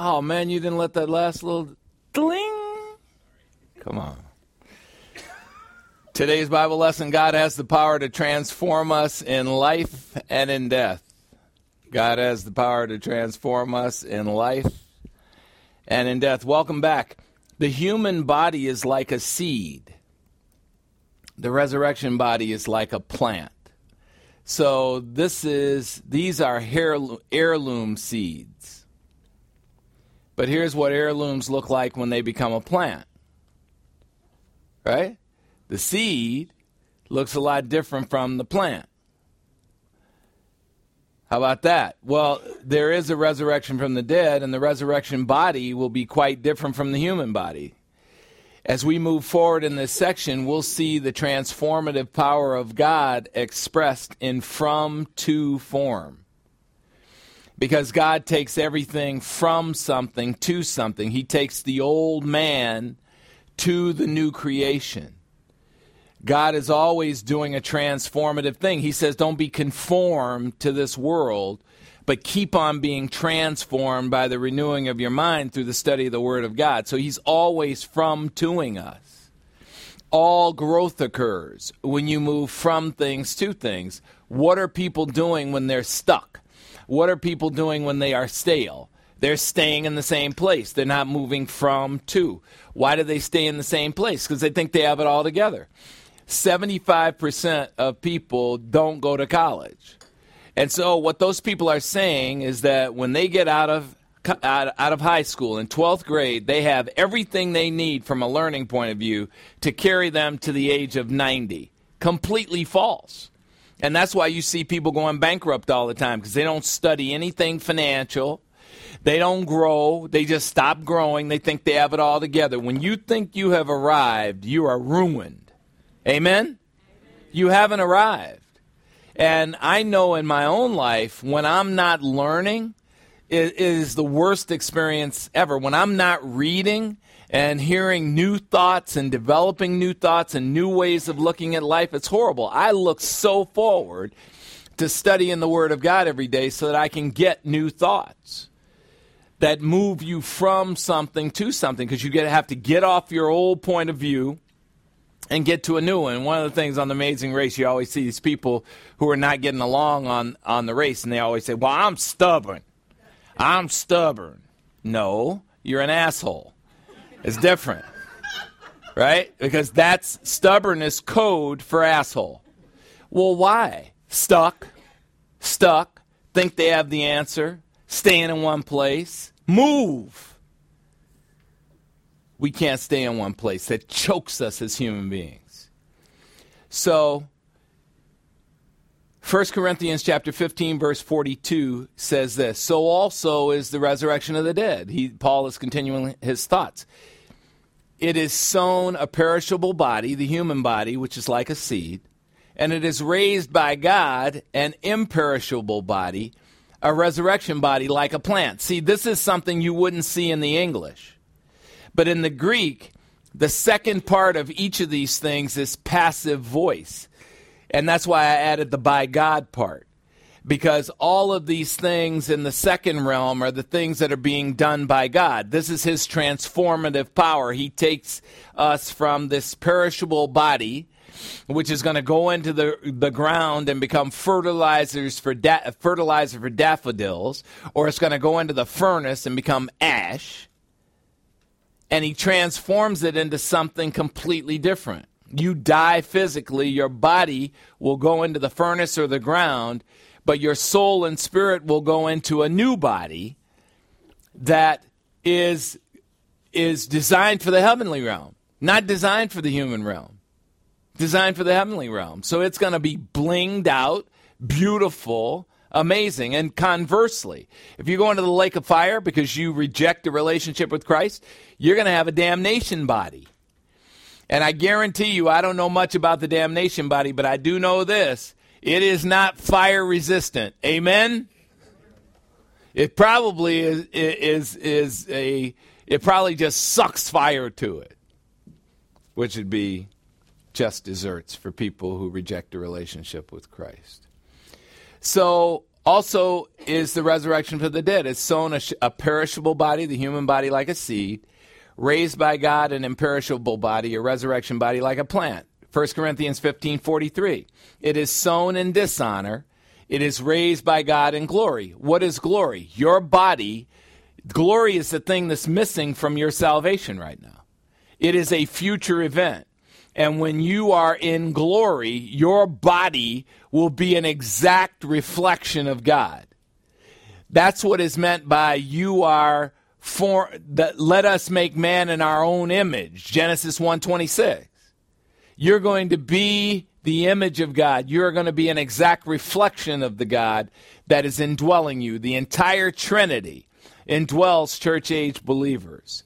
Oh man, you didn't let that last little ding. Come on. Today's Bible lesson God has the power to transform us in life and in death. God has the power to transform us in life and in death. Welcome back. The human body is like a seed, the resurrection body is like a plant. So this is these are heirloom seeds. But here's what heirlooms look like when they become a plant. Right? The seed looks a lot different from the plant. How about that? Well, there is a resurrection from the dead, and the resurrection body will be quite different from the human body. As we move forward in this section, we'll see the transformative power of God expressed in from to form. Because God takes everything from something to something, He takes the old man to the new creation. God is always doing a transformative thing. He says, Don't be conformed to this world, but keep on being transformed by the renewing of your mind through the study of the Word of God. So He's always from toing us. All growth occurs when you move from things to things. What are people doing when they're stuck? What are people doing when they are stale? They're staying in the same place. They're not moving from to. Why do they stay in the same place? Because they think they have it all together. 75% of people don't go to college. And so what those people are saying is that when they get out of out, out of high school in 12th grade, they have everything they need from a learning point of view to carry them to the age of 90. Completely false. And that's why you see people going bankrupt all the time because they don't study anything financial. They don't grow. They just stop growing. They think they have it all together. When you think you have arrived, you are ruined. Amen? You haven't arrived. And I know in my own life, when I'm not learning, it is the worst experience ever. When I'm not reading and hearing new thoughts and developing new thoughts and new ways of looking at life, it's horrible. I look so forward to studying the Word of God every day so that I can get new thoughts that move you from something to something because you have to get off your old point of view and get to a new one. One of the things on the Amazing Race, you always see these people who are not getting along on, on the race, and they always say, Well, I'm stubborn. I'm stubborn. No, you're an asshole. It's different. Right? Because that's stubbornness code for asshole. Well, why? Stuck. Stuck. Think they have the answer. Staying in one place. Move. We can't stay in one place. That chokes us as human beings. So, 1 Corinthians chapter 15 verse 42 says this. So also is the resurrection of the dead. He Paul is continuing his thoughts. It is sown a perishable body, the human body, which is like a seed, and it is raised by God an imperishable body, a resurrection body like a plant. See, this is something you wouldn't see in the English. But in the Greek, the second part of each of these things is passive voice. And that's why I added the by God part. Because all of these things in the second realm are the things that are being done by God. This is His transformative power. He takes us from this perishable body, which is going to go into the, the ground and become fertilizers for da- fertilizer for daffodils, or it's going to go into the furnace and become ash and he transforms it into something completely different. You die physically, your body will go into the furnace or the ground, but your soul and spirit will go into a new body that is is designed for the heavenly realm, not designed for the human realm. Designed for the heavenly realm. So it's going to be blinged out, beautiful, amazing. And conversely, if you go into the lake of fire because you reject a relationship with Christ, you're going to have a damnation body. And I guarantee you, I don't know much about the damnation body, but I do know this it is not fire resistant. Amen? It probably is, is, is a, it probably just sucks fire to it, which would be just desserts for people who reject a relationship with Christ. So, also is the resurrection for the dead. It's sown a, a perishable body, the human body, like a seed, raised by God an imperishable body, a resurrection body, like a plant. 1 Corinthians 15 43. It is sown in dishonor, it is raised by God in glory. What is glory? Your body, glory is the thing that's missing from your salvation right now. It is a future event. And when you are in glory, your body will be an exact reflection of God. That's what is meant by you are for that let us make man in our own image. Genesis 1:26. You're going to be the image of God. You're going to be an exact reflection of the God that is indwelling you. The entire Trinity indwells church age believers.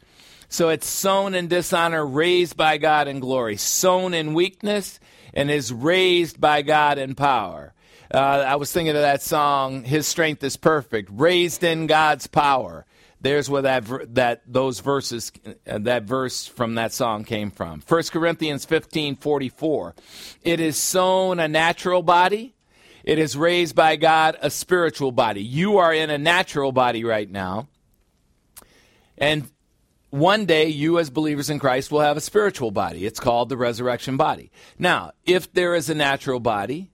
So it's sown in dishonor, raised by God in glory, sown in weakness, and is raised by God in power. Uh, I was thinking of that song, His Strength is Perfect, raised in God's power. There's where that that those verses uh, that verse from that song came from. 1 Corinthians 15:44. It is sown a natural body, it is raised by God a spiritual body. You are in a natural body right now. And one day you as believers in Christ will have a spiritual body. It's called the resurrection body. Now, if there is a natural body,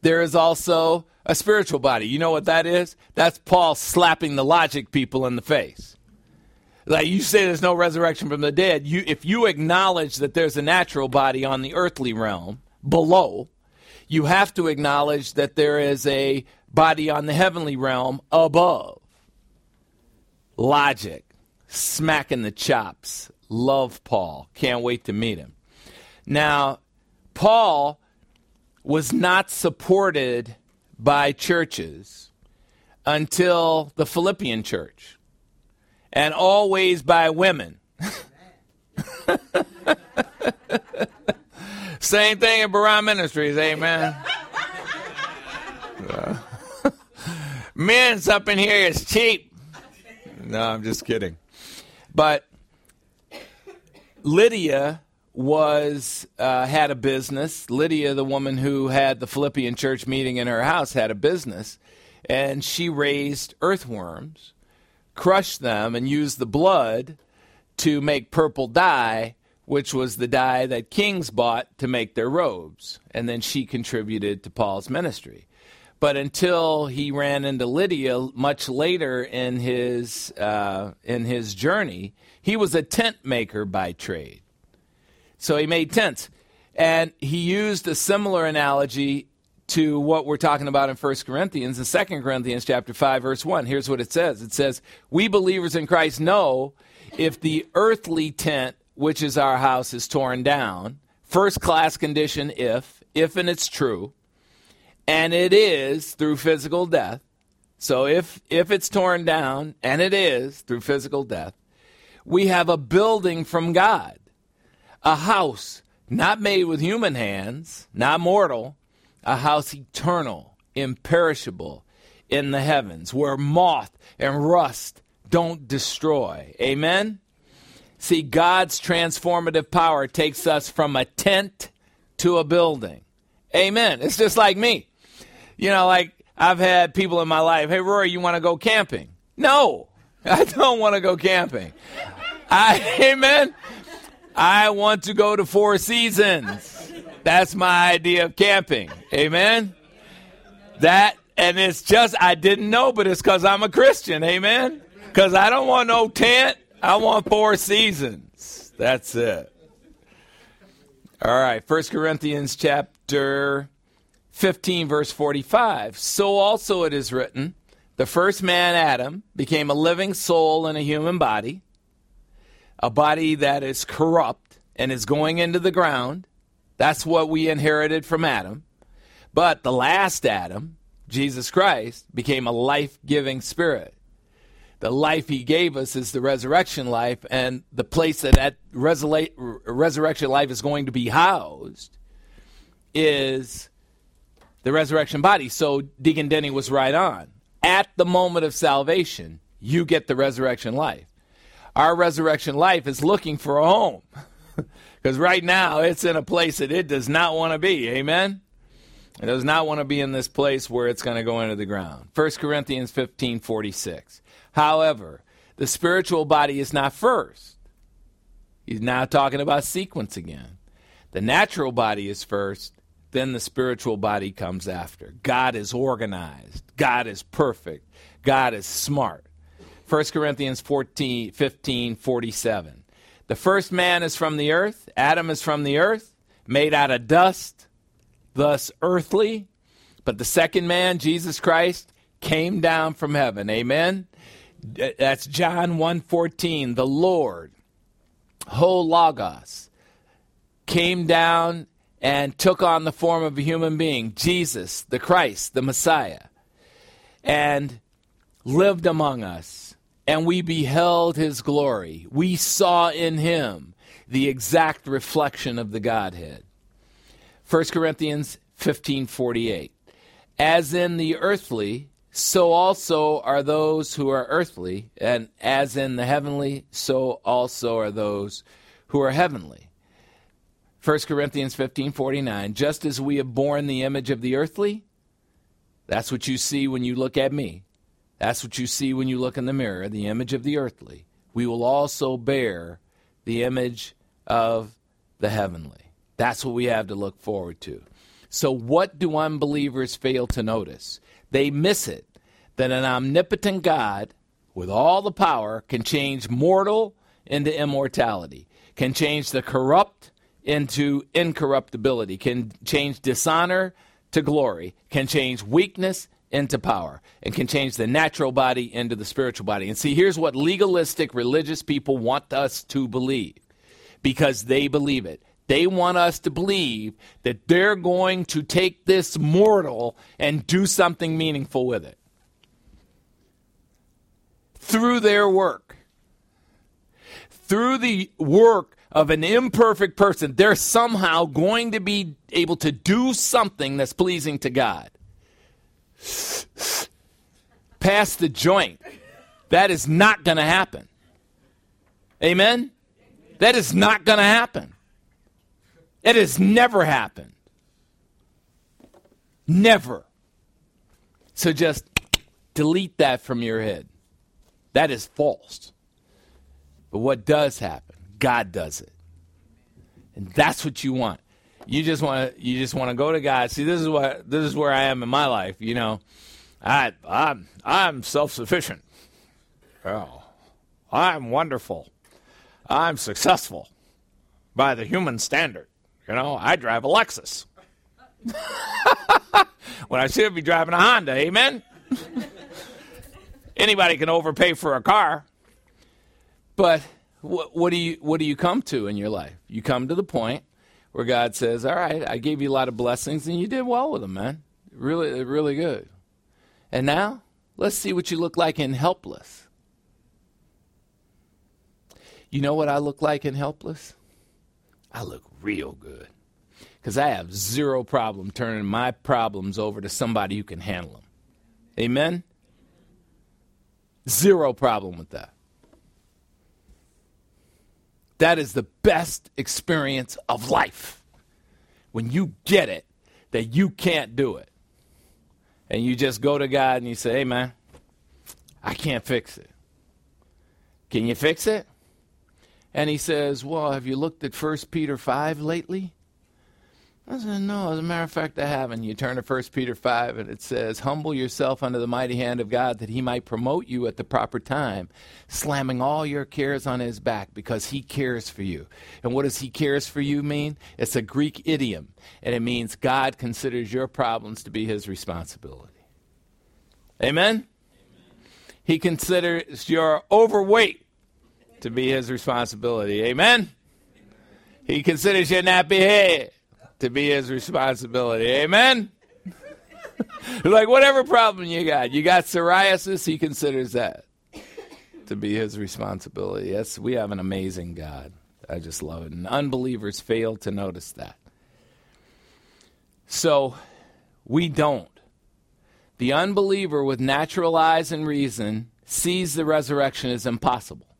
there is also a spiritual body. You know what that is? That's Paul slapping the logic people in the face. Like you say there's no resurrection from the dead, you if you acknowledge that there's a natural body on the earthly realm below, you have to acknowledge that there is a body on the heavenly realm above. Logic smacking the chops. Love Paul. Can't wait to meet him. Now, Paul was not supported by churches until the Philippian church, and always by women. Same thing in Barah Ministries, amen. Men's up in here is cheap. No, I'm just kidding. But Lydia was uh, had a business. Lydia, the woman who had the Philippian church meeting in her house, had a business, and she raised earthworms, crushed them, and used the blood to make purple dye, which was the dye that kings bought to make their robes. And then she contributed to Paul's ministry. But until he ran into Lydia much later in his uh, in his journey, he was a tent maker by trade. So he made tents. And he used a similar analogy to what we're talking about in 1 Corinthians. In 2 Corinthians chapter 5, verse 1, here's what it says. It says, We believers in Christ know if the earthly tent, which is our house, is torn down, first class condition if, if and it's true, and it is through physical death. So if if it's torn down, and it is through physical death, we have a building from God a house not made with human hands, not mortal, a house eternal, imperishable in the heavens, where moth and rust don't destroy. Amen? See, God's transformative power takes us from a tent to a building. Amen. It's just like me. You know, like I've had people in my life, hey, Rory, you want to go camping? No, I don't want to go camping. I, amen. I want to go to Four Seasons. That's my idea of camping. Amen. That and it's just I didn't know, but it's because I'm a Christian. Amen. Because I don't want no tent. I want Four Seasons. That's it. All right, First Corinthians chapter 15, verse 45. So also it is written, the first man, Adam, became a living soul in a human body a body that is corrupt and is going into the ground. That's what we inherited from Adam. But the last Adam, Jesus Christ, became a life giving spirit. The life he gave us is the resurrection life, and the place that that resula- resurrection life is going to be housed is the resurrection body. So Deacon Denny was right on. At the moment of salvation, you get the resurrection life our resurrection life is looking for a home. Because right now it's in a place that it does not want to be. Amen? It does not want to be in this place where it's going to go into the ground. 1 Corinthians 15 46. However, the spiritual body is not first. He's now talking about sequence again. The natural body is first, then the spiritual body comes after. God is organized, God is perfect, God is smart. 1 Corinthians 14, 15, 47. The first man is from the earth, Adam is from the earth, made out of dust, thus earthly. But the second man, Jesus Christ, came down from heaven. Amen. That's John 1:14. The Lord, ho logos, came down and took on the form of a human being, Jesus, the Christ, the Messiah, and lived among us and we beheld his glory. We saw in him the exact reflection of the Godhead. 1 Corinthians 15:48. As in the earthly, so also are those who are earthly, and as in the heavenly, so also are those who are heavenly. 1 Corinthians 15:49. Just as we have borne the image of the earthly, that's what you see when you look at me. That's what you see when you look in the mirror, the image of the earthly. We will also bear the image of the heavenly. That's what we have to look forward to. So, what do unbelievers fail to notice? They miss it that an omnipotent God with all the power can change mortal into immortality, can change the corrupt into incorruptibility, can change dishonor to glory, can change weakness into power and can change the natural body into the spiritual body. And see, here's what legalistic religious people want us to believe because they believe it. They want us to believe that they're going to take this mortal and do something meaningful with it. through their work, through the work of an imperfect person, they're somehow going to be able to do something that's pleasing to God. Pass the joint. That is not going to happen. Amen? That is not going to happen. It has never happened. Never. So just delete that from your head. That is false. But what does happen? God does it. And that's what you want. You just want to you just want to go to God. See, this is what this is where I am in my life, you know. I I'm I'm self-sufficient. Oh. I'm wonderful. I'm successful by the human standard. You know, I drive a Lexus. when I should be driving a Honda, amen? Anybody can overpay for a car. But what, what do you what do you come to in your life? You come to the point where God says, "All right, I gave you a lot of blessings and you did well with them, man. Really really good. And now, let's see what you look like in helpless." You know what I look like in helpless? I look real good. Because I have zero problem turning my problems over to somebody who can handle them. Amen? Zero problem with that. That is the best experience of life. When you get it, that you can't do it. And you just go to God and you say, hey, man, I can't fix it. Can you fix it? And he says, Well, have you looked at 1 Peter 5 lately? I said, No, as a matter of fact, I haven't. You turn to 1 Peter 5 and it says, Humble yourself under the mighty hand of God that he might promote you at the proper time, slamming all your cares on his back because he cares for you. And what does he cares for you mean? It's a Greek idiom, and it means God considers your problems to be his responsibility. Amen? He considers your overweight to be his responsibility. Amen? He considers your nappy head to be his responsibility. Amen? like whatever problem you got, you got psoriasis, he considers that to be his responsibility. Yes, we have an amazing God. I just love it. And unbelievers fail to notice that. So we don't. The unbeliever with natural eyes and reason sees the resurrection as impossible.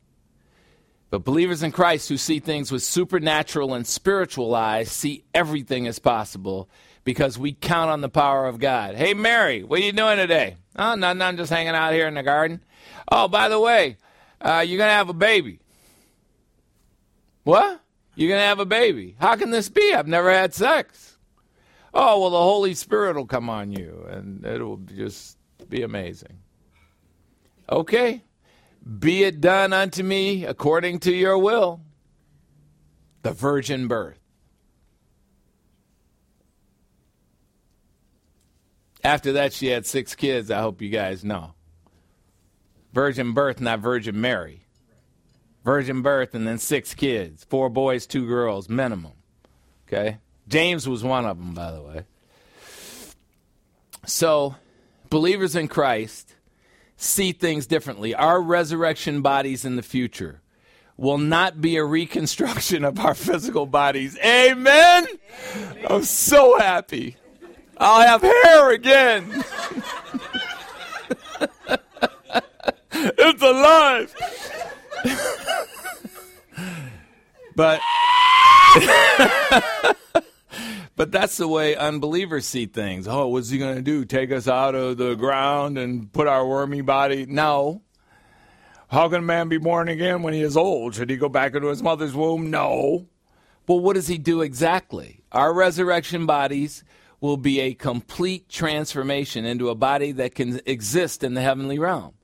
But believers in Christ who see things with supernatural and spiritual eyes see everything as possible because we count on the power of God. Hey, Mary, what are you doing today? Oh, nothing. I'm just hanging out here in the garden. Oh, by the way, uh, you're going to have a baby. What? You're going to have a baby. How can this be? I've never had sex. Oh, well, the Holy Spirit will come on you and it'll just be amazing. Okay. Be it done unto me according to your will. The virgin birth. After that, she had six kids, I hope you guys know. Virgin birth, not Virgin Mary. Virgin birth, and then six kids four boys, two girls, minimum. Okay? James was one of them, by the way. So, believers in Christ see things differently. Our resurrection bodies in the future will not be a reconstruction of our physical bodies. Amen? I'm so happy. I'll have hair again. it's alive. but but that's the way unbelievers see things. Oh, what's he going to do? Take us out of the ground and put our wormy body? No. How can a man be born again when he is old? Should he go back into his mother's womb? No. Well, what does he do exactly? Our resurrection bodies will be a complete transformation into a body that can exist in the heavenly realm.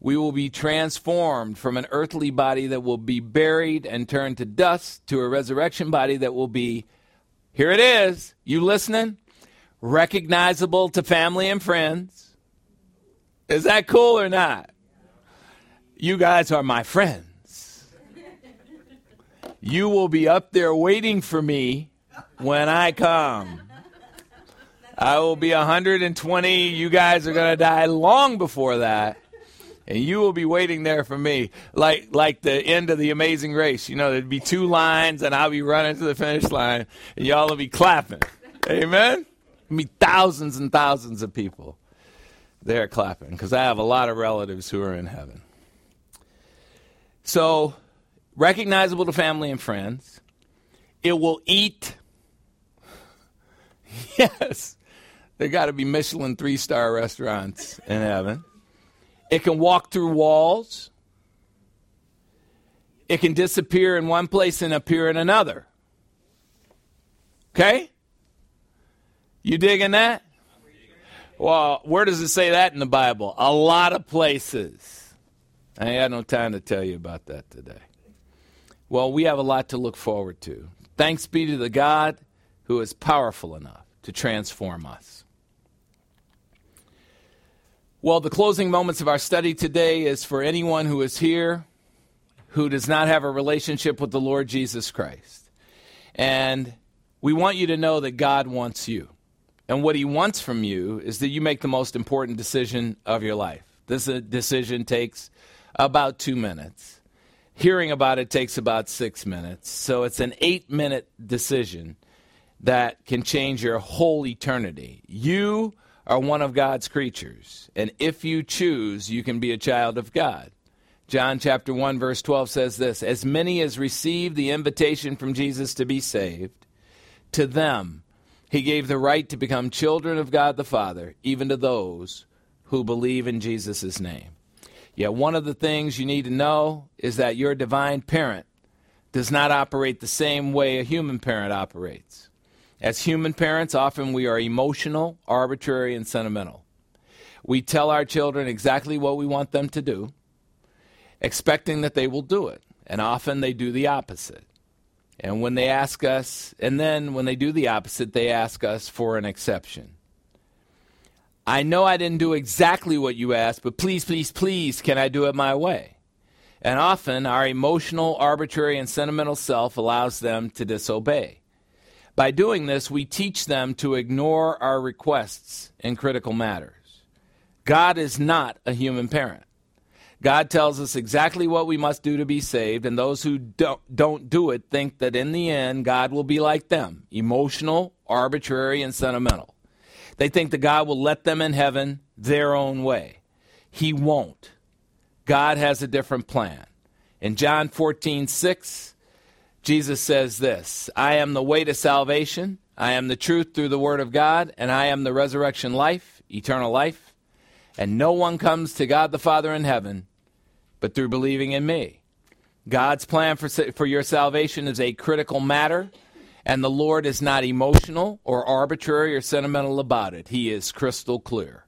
We will be transformed from an earthly body that will be buried and turned to dust to a resurrection body that will be, here it is, you listening? Recognizable to family and friends. Is that cool or not? You guys are my friends. You will be up there waiting for me when I come. I will be 120. You guys are going to die long before that. And you will be waiting there for me, like like the end of the Amazing Race. You know, there'd be two lines, and I'll be running to the finish line, and y'all will be clapping. Amen. Be thousands and thousands of people there clapping because I have a lot of relatives who are in heaven. So, recognizable to family and friends. It will eat. Yes, there got to be Michelin three star restaurants in heaven. It can walk through walls. It can disappear in one place and appear in another. Okay? You digging that? Well, where does it say that in the Bible? A lot of places. I ain't had no time to tell you about that today. Well, we have a lot to look forward to. Thanks be to the God who is powerful enough to transform us. Well, the closing moments of our study today is for anyone who is here who does not have a relationship with the Lord Jesus Christ. And we want you to know that God wants you. And what he wants from you is that you make the most important decision of your life. This uh, decision takes about two minutes. Hearing about it takes about six minutes. So it's an eight minute decision that can change your whole eternity. You are one of God's creatures. And if you choose, you can be a child of God. John chapter 1 verse 12 says this, as many as received the invitation from Jesus to be saved, to them he gave the right to become children of God the Father, even to those who believe in Jesus' name. Yet one of the things you need to know is that your divine parent does not operate the same way a human parent operates. As human parents, often we are emotional, arbitrary, and sentimental. We tell our children exactly what we want them to do, expecting that they will do it, and often they do the opposite. And when they ask us, and then when they do the opposite, they ask us for an exception. I know I didn't do exactly what you asked, but please, please, please, can I do it my way? And often our emotional, arbitrary, and sentimental self allows them to disobey. By doing this, we teach them to ignore our requests in critical matters. God is not a human parent. God tells us exactly what we must do to be saved, and those who don't, don't do it think that in the end, God will be like them emotional, arbitrary, and sentimental. They think that God will let them in heaven their own way. He won't. God has a different plan. In John 14, 6, Jesus says this I am the way to salvation, I am the truth through the Word of God, and I am the resurrection life, eternal life. And no one comes to God the Father in heaven but through believing in me. God's plan for, for your salvation is a critical matter, and the Lord is not emotional or arbitrary or sentimental about it. He is crystal clear.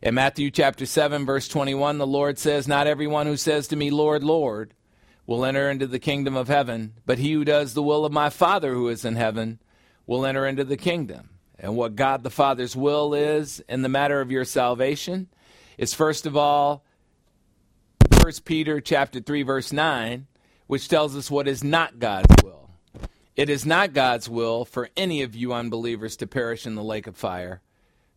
In Matthew chapter 7, verse 21, the Lord says, Not everyone who says to me, Lord, Lord, will enter into the kingdom of heaven, but he who does the will of my Father who is in heaven will enter into the kingdom. And what God the Father's will is in the matter of your salvation is first of all 1 Peter chapter 3 verse 9, which tells us what is not God's will. It is not God's will for any of you unbelievers to perish in the lake of fire,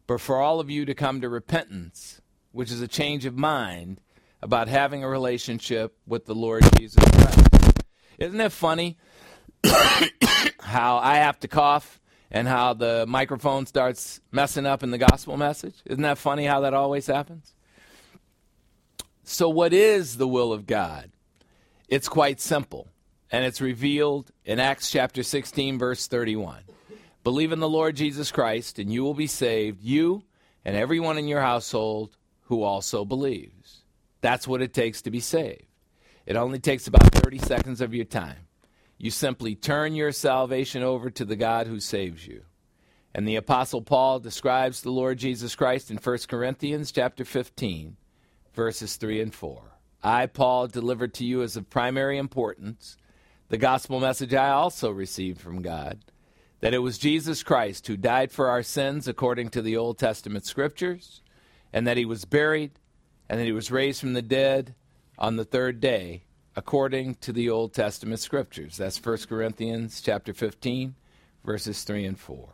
but for all of you to come to repentance, which is a change of mind about having a relationship with the Lord Jesus Christ. Isn't it funny how I have to cough and how the microphone starts messing up in the gospel message? Isn't that funny how that always happens? So, what is the will of God? It's quite simple, and it's revealed in Acts chapter 16, verse 31. Believe in the Lord Jesus Christ, and you will be saved, you and everyone in your household who also believes. That's what it takes to be saved. It only takes about 30 seconds of your time. You simply turn your salvation over to the God who saves you. And the apostle Paul describes the Lord Jesus Christ in 1 Corinthians chapter 15, verses 3 and 4. I Paul delivered to you as of primary importance the gospel message I also received from God that it was Jesus Christ who died for our sins according to the Old Testament scriptures and that he was buried and that he was raised from the dead on the third day according to the Old Testament scriptures. That's 1 Corinthians chapter 15 verses 3 and 4.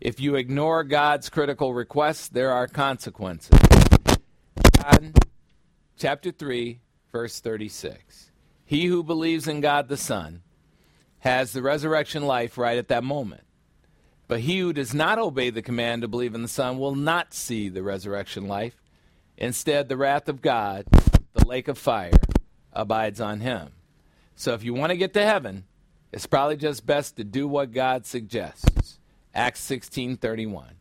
If you ignore God's critical requests, there are consequences. John chapter 3, verse 36. He who believes in God the Son has the resurrection life right at that moment. But he who does not obey the command to believe in the Son will not see the resurrection life. Instead, the wrath of God, the lake of fire, abides on him. So if you want to get to heaven, it's probably just best to do what God suggests. Acts 16:31.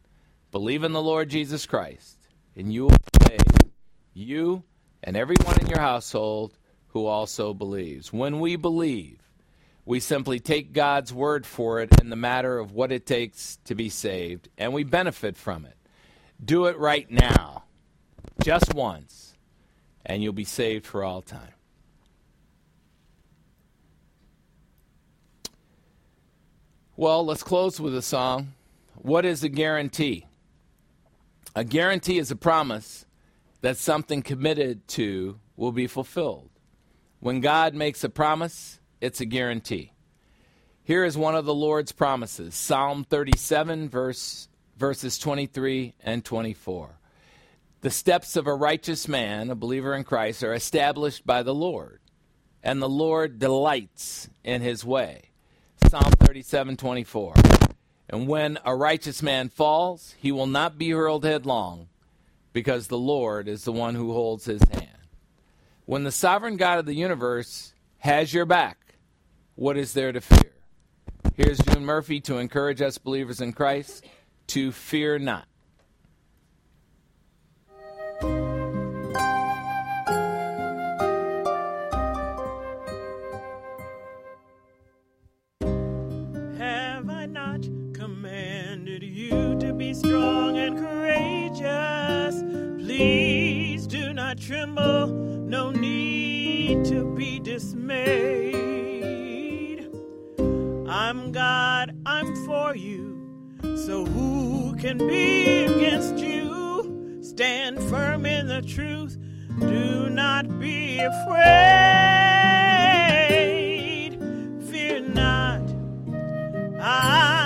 Believe in the Lord Jesus Christ, and you will be saved, you and everyone in your household who also believes. When we believe, we simply take God's word for it in the matter of what it takes to be saved, and we benefit from it. Do it right now, just once, and you'll be saved for all time. Well, let's close with a song. What is a guarantee? A guarantee is a promise that something committed to will be fulfilled. When God makes a promise, it's a guarantee. Here is one of the Lord's promises Psalm 37, verse, verses 23 and 24. The steps of a righteous man, a believer in Christ, are established by the Lord, and the Lord delights in his way. Psalm 37, 24. And when a righteous man falls, he will not be hurled headlong, because the Lord is the one who holds his hand. When the sovereign God of the universe has your back, what is there to fear? Here's June Murphy to encourage us believers in Christ to fear not. Tremble, no need to be dismayed. I'm God, I'm for you, so who can be against you? Stand firm in the truth, do not be afraid. Fear not. I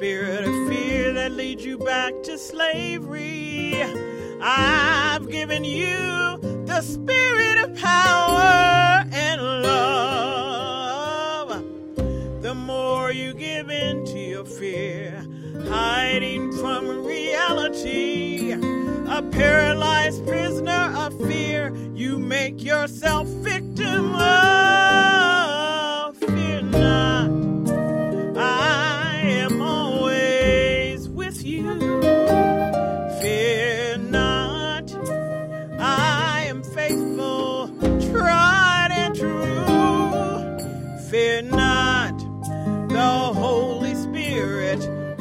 spirit of fear that leads you back to slavery. I've given you the spirit of power and love. The more you give in to your fear, hiding from reality, a paralyzed prisoner of fear, you make yourself victim of.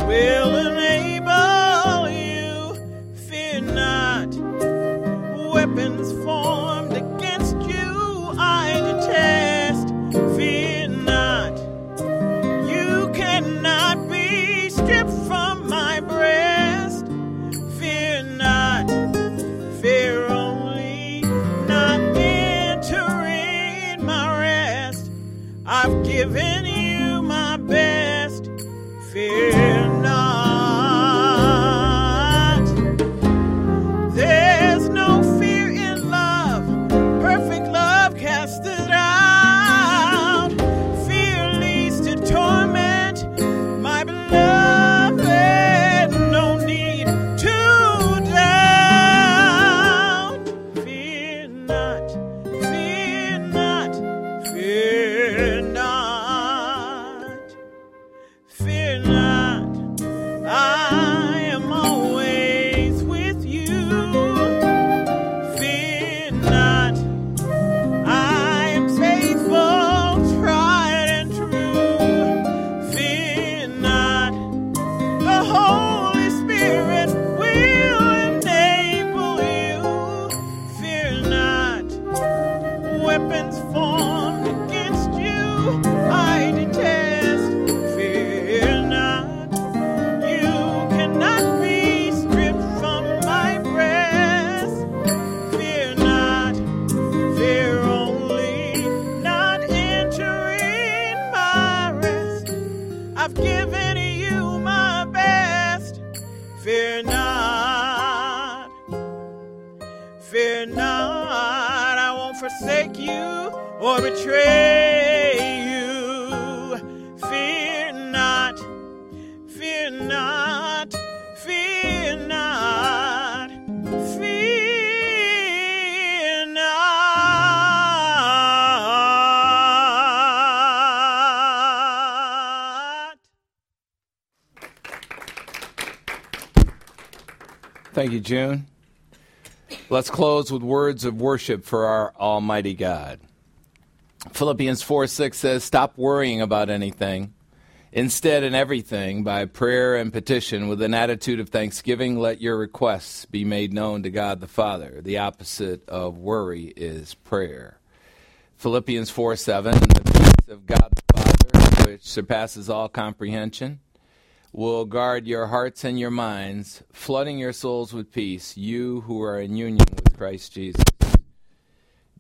Spirit June. Let's close with words of worship for our Almighty God. Philippians 4 6 says, Stop worrying about anything. Instead, in everything, by prayer and petition, with an attitude of thanksgiving, let your requests be made known to God the Father. The opposite of worry is prayer. Philippians 4 7, the peace of God the Father, which surpasses all comprehension, will guard your hearts and your minds, flooding your souls with peace, you who are in union with Christ Jesus.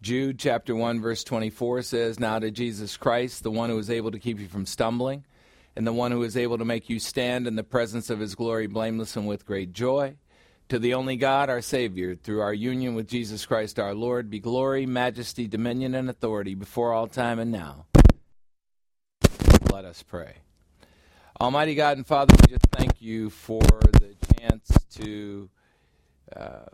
Jude chapter 1 verse 24 says, "Now to Jesus Christ, the one who is able to keep you from stumbling, and the one who is able to make you stand in the presence of his glory blameless and with great joy, to the only God, our Savior, through our union with Jesus Christ our Lord, be glory, majesty, dominion, and authority before all time and now." Let us pray. Almighty God and Father, we just thank you for the chance to uh,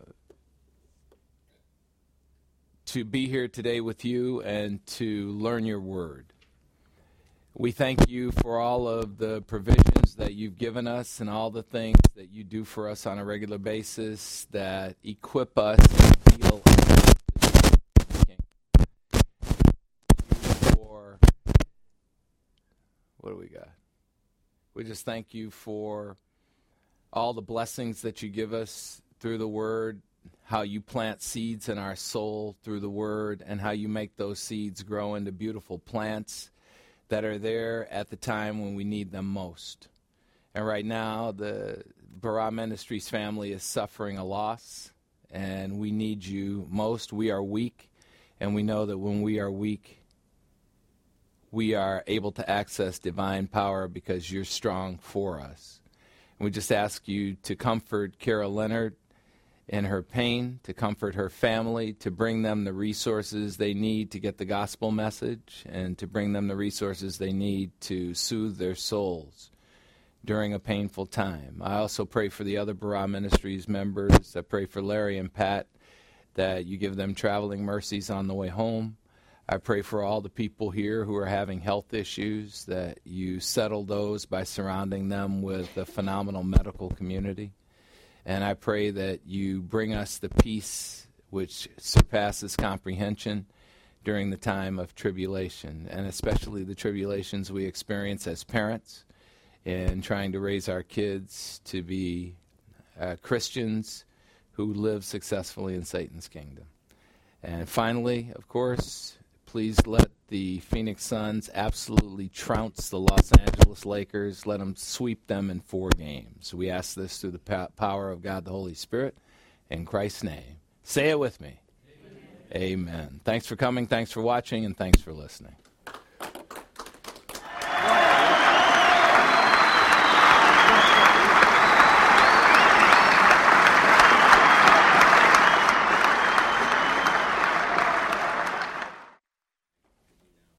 to be here today with you and to learn your word. We thank you for all of the provisions that you've given us and all the things that you do for us on a regular basis that equip us and feel for what do we got? We just thank you for all the blessings that you give us through the Word, how you plant seeds in our soul through the Word, and how you make those seeds grow into beautiful plants that are there at the time when we need them most. And right now, the Barah Ministries family is suffering a loss, and we need you most. We are weak, and we know that when we are weak, we are able to access divine power because you're strong for us. And we just ask you to comfort Carol Leonard in her pain, to comfort her family, to bring them the resources they need to get the gospel message, and to bring them the resources they need to soothe their souls during a painful time. I also pray for the other Barah Ministries members. I pray for Larry and Pat that you give them traveling mercies on the way home. I pray for all the people here who are having health issues that you settle those by surrounding them with a phenomenal medical community. And I pray that you bring us the peace which surpasses comprehension during the time of tribulation, and especially the tribulations we experience as parents in trying to raise our kids to be uh, Christians who live successfully in Satan's kingdom. And finally, of course, please let the Phoenix Suns absolutely trounce the Los Angeles Lakers. Let them sweep them in four games. We ask this through the power of God the Holy Spirit in Christ's name. Say it with me. Amen. Amen. Thanks for coming, thanks for watching, and thanks for listening.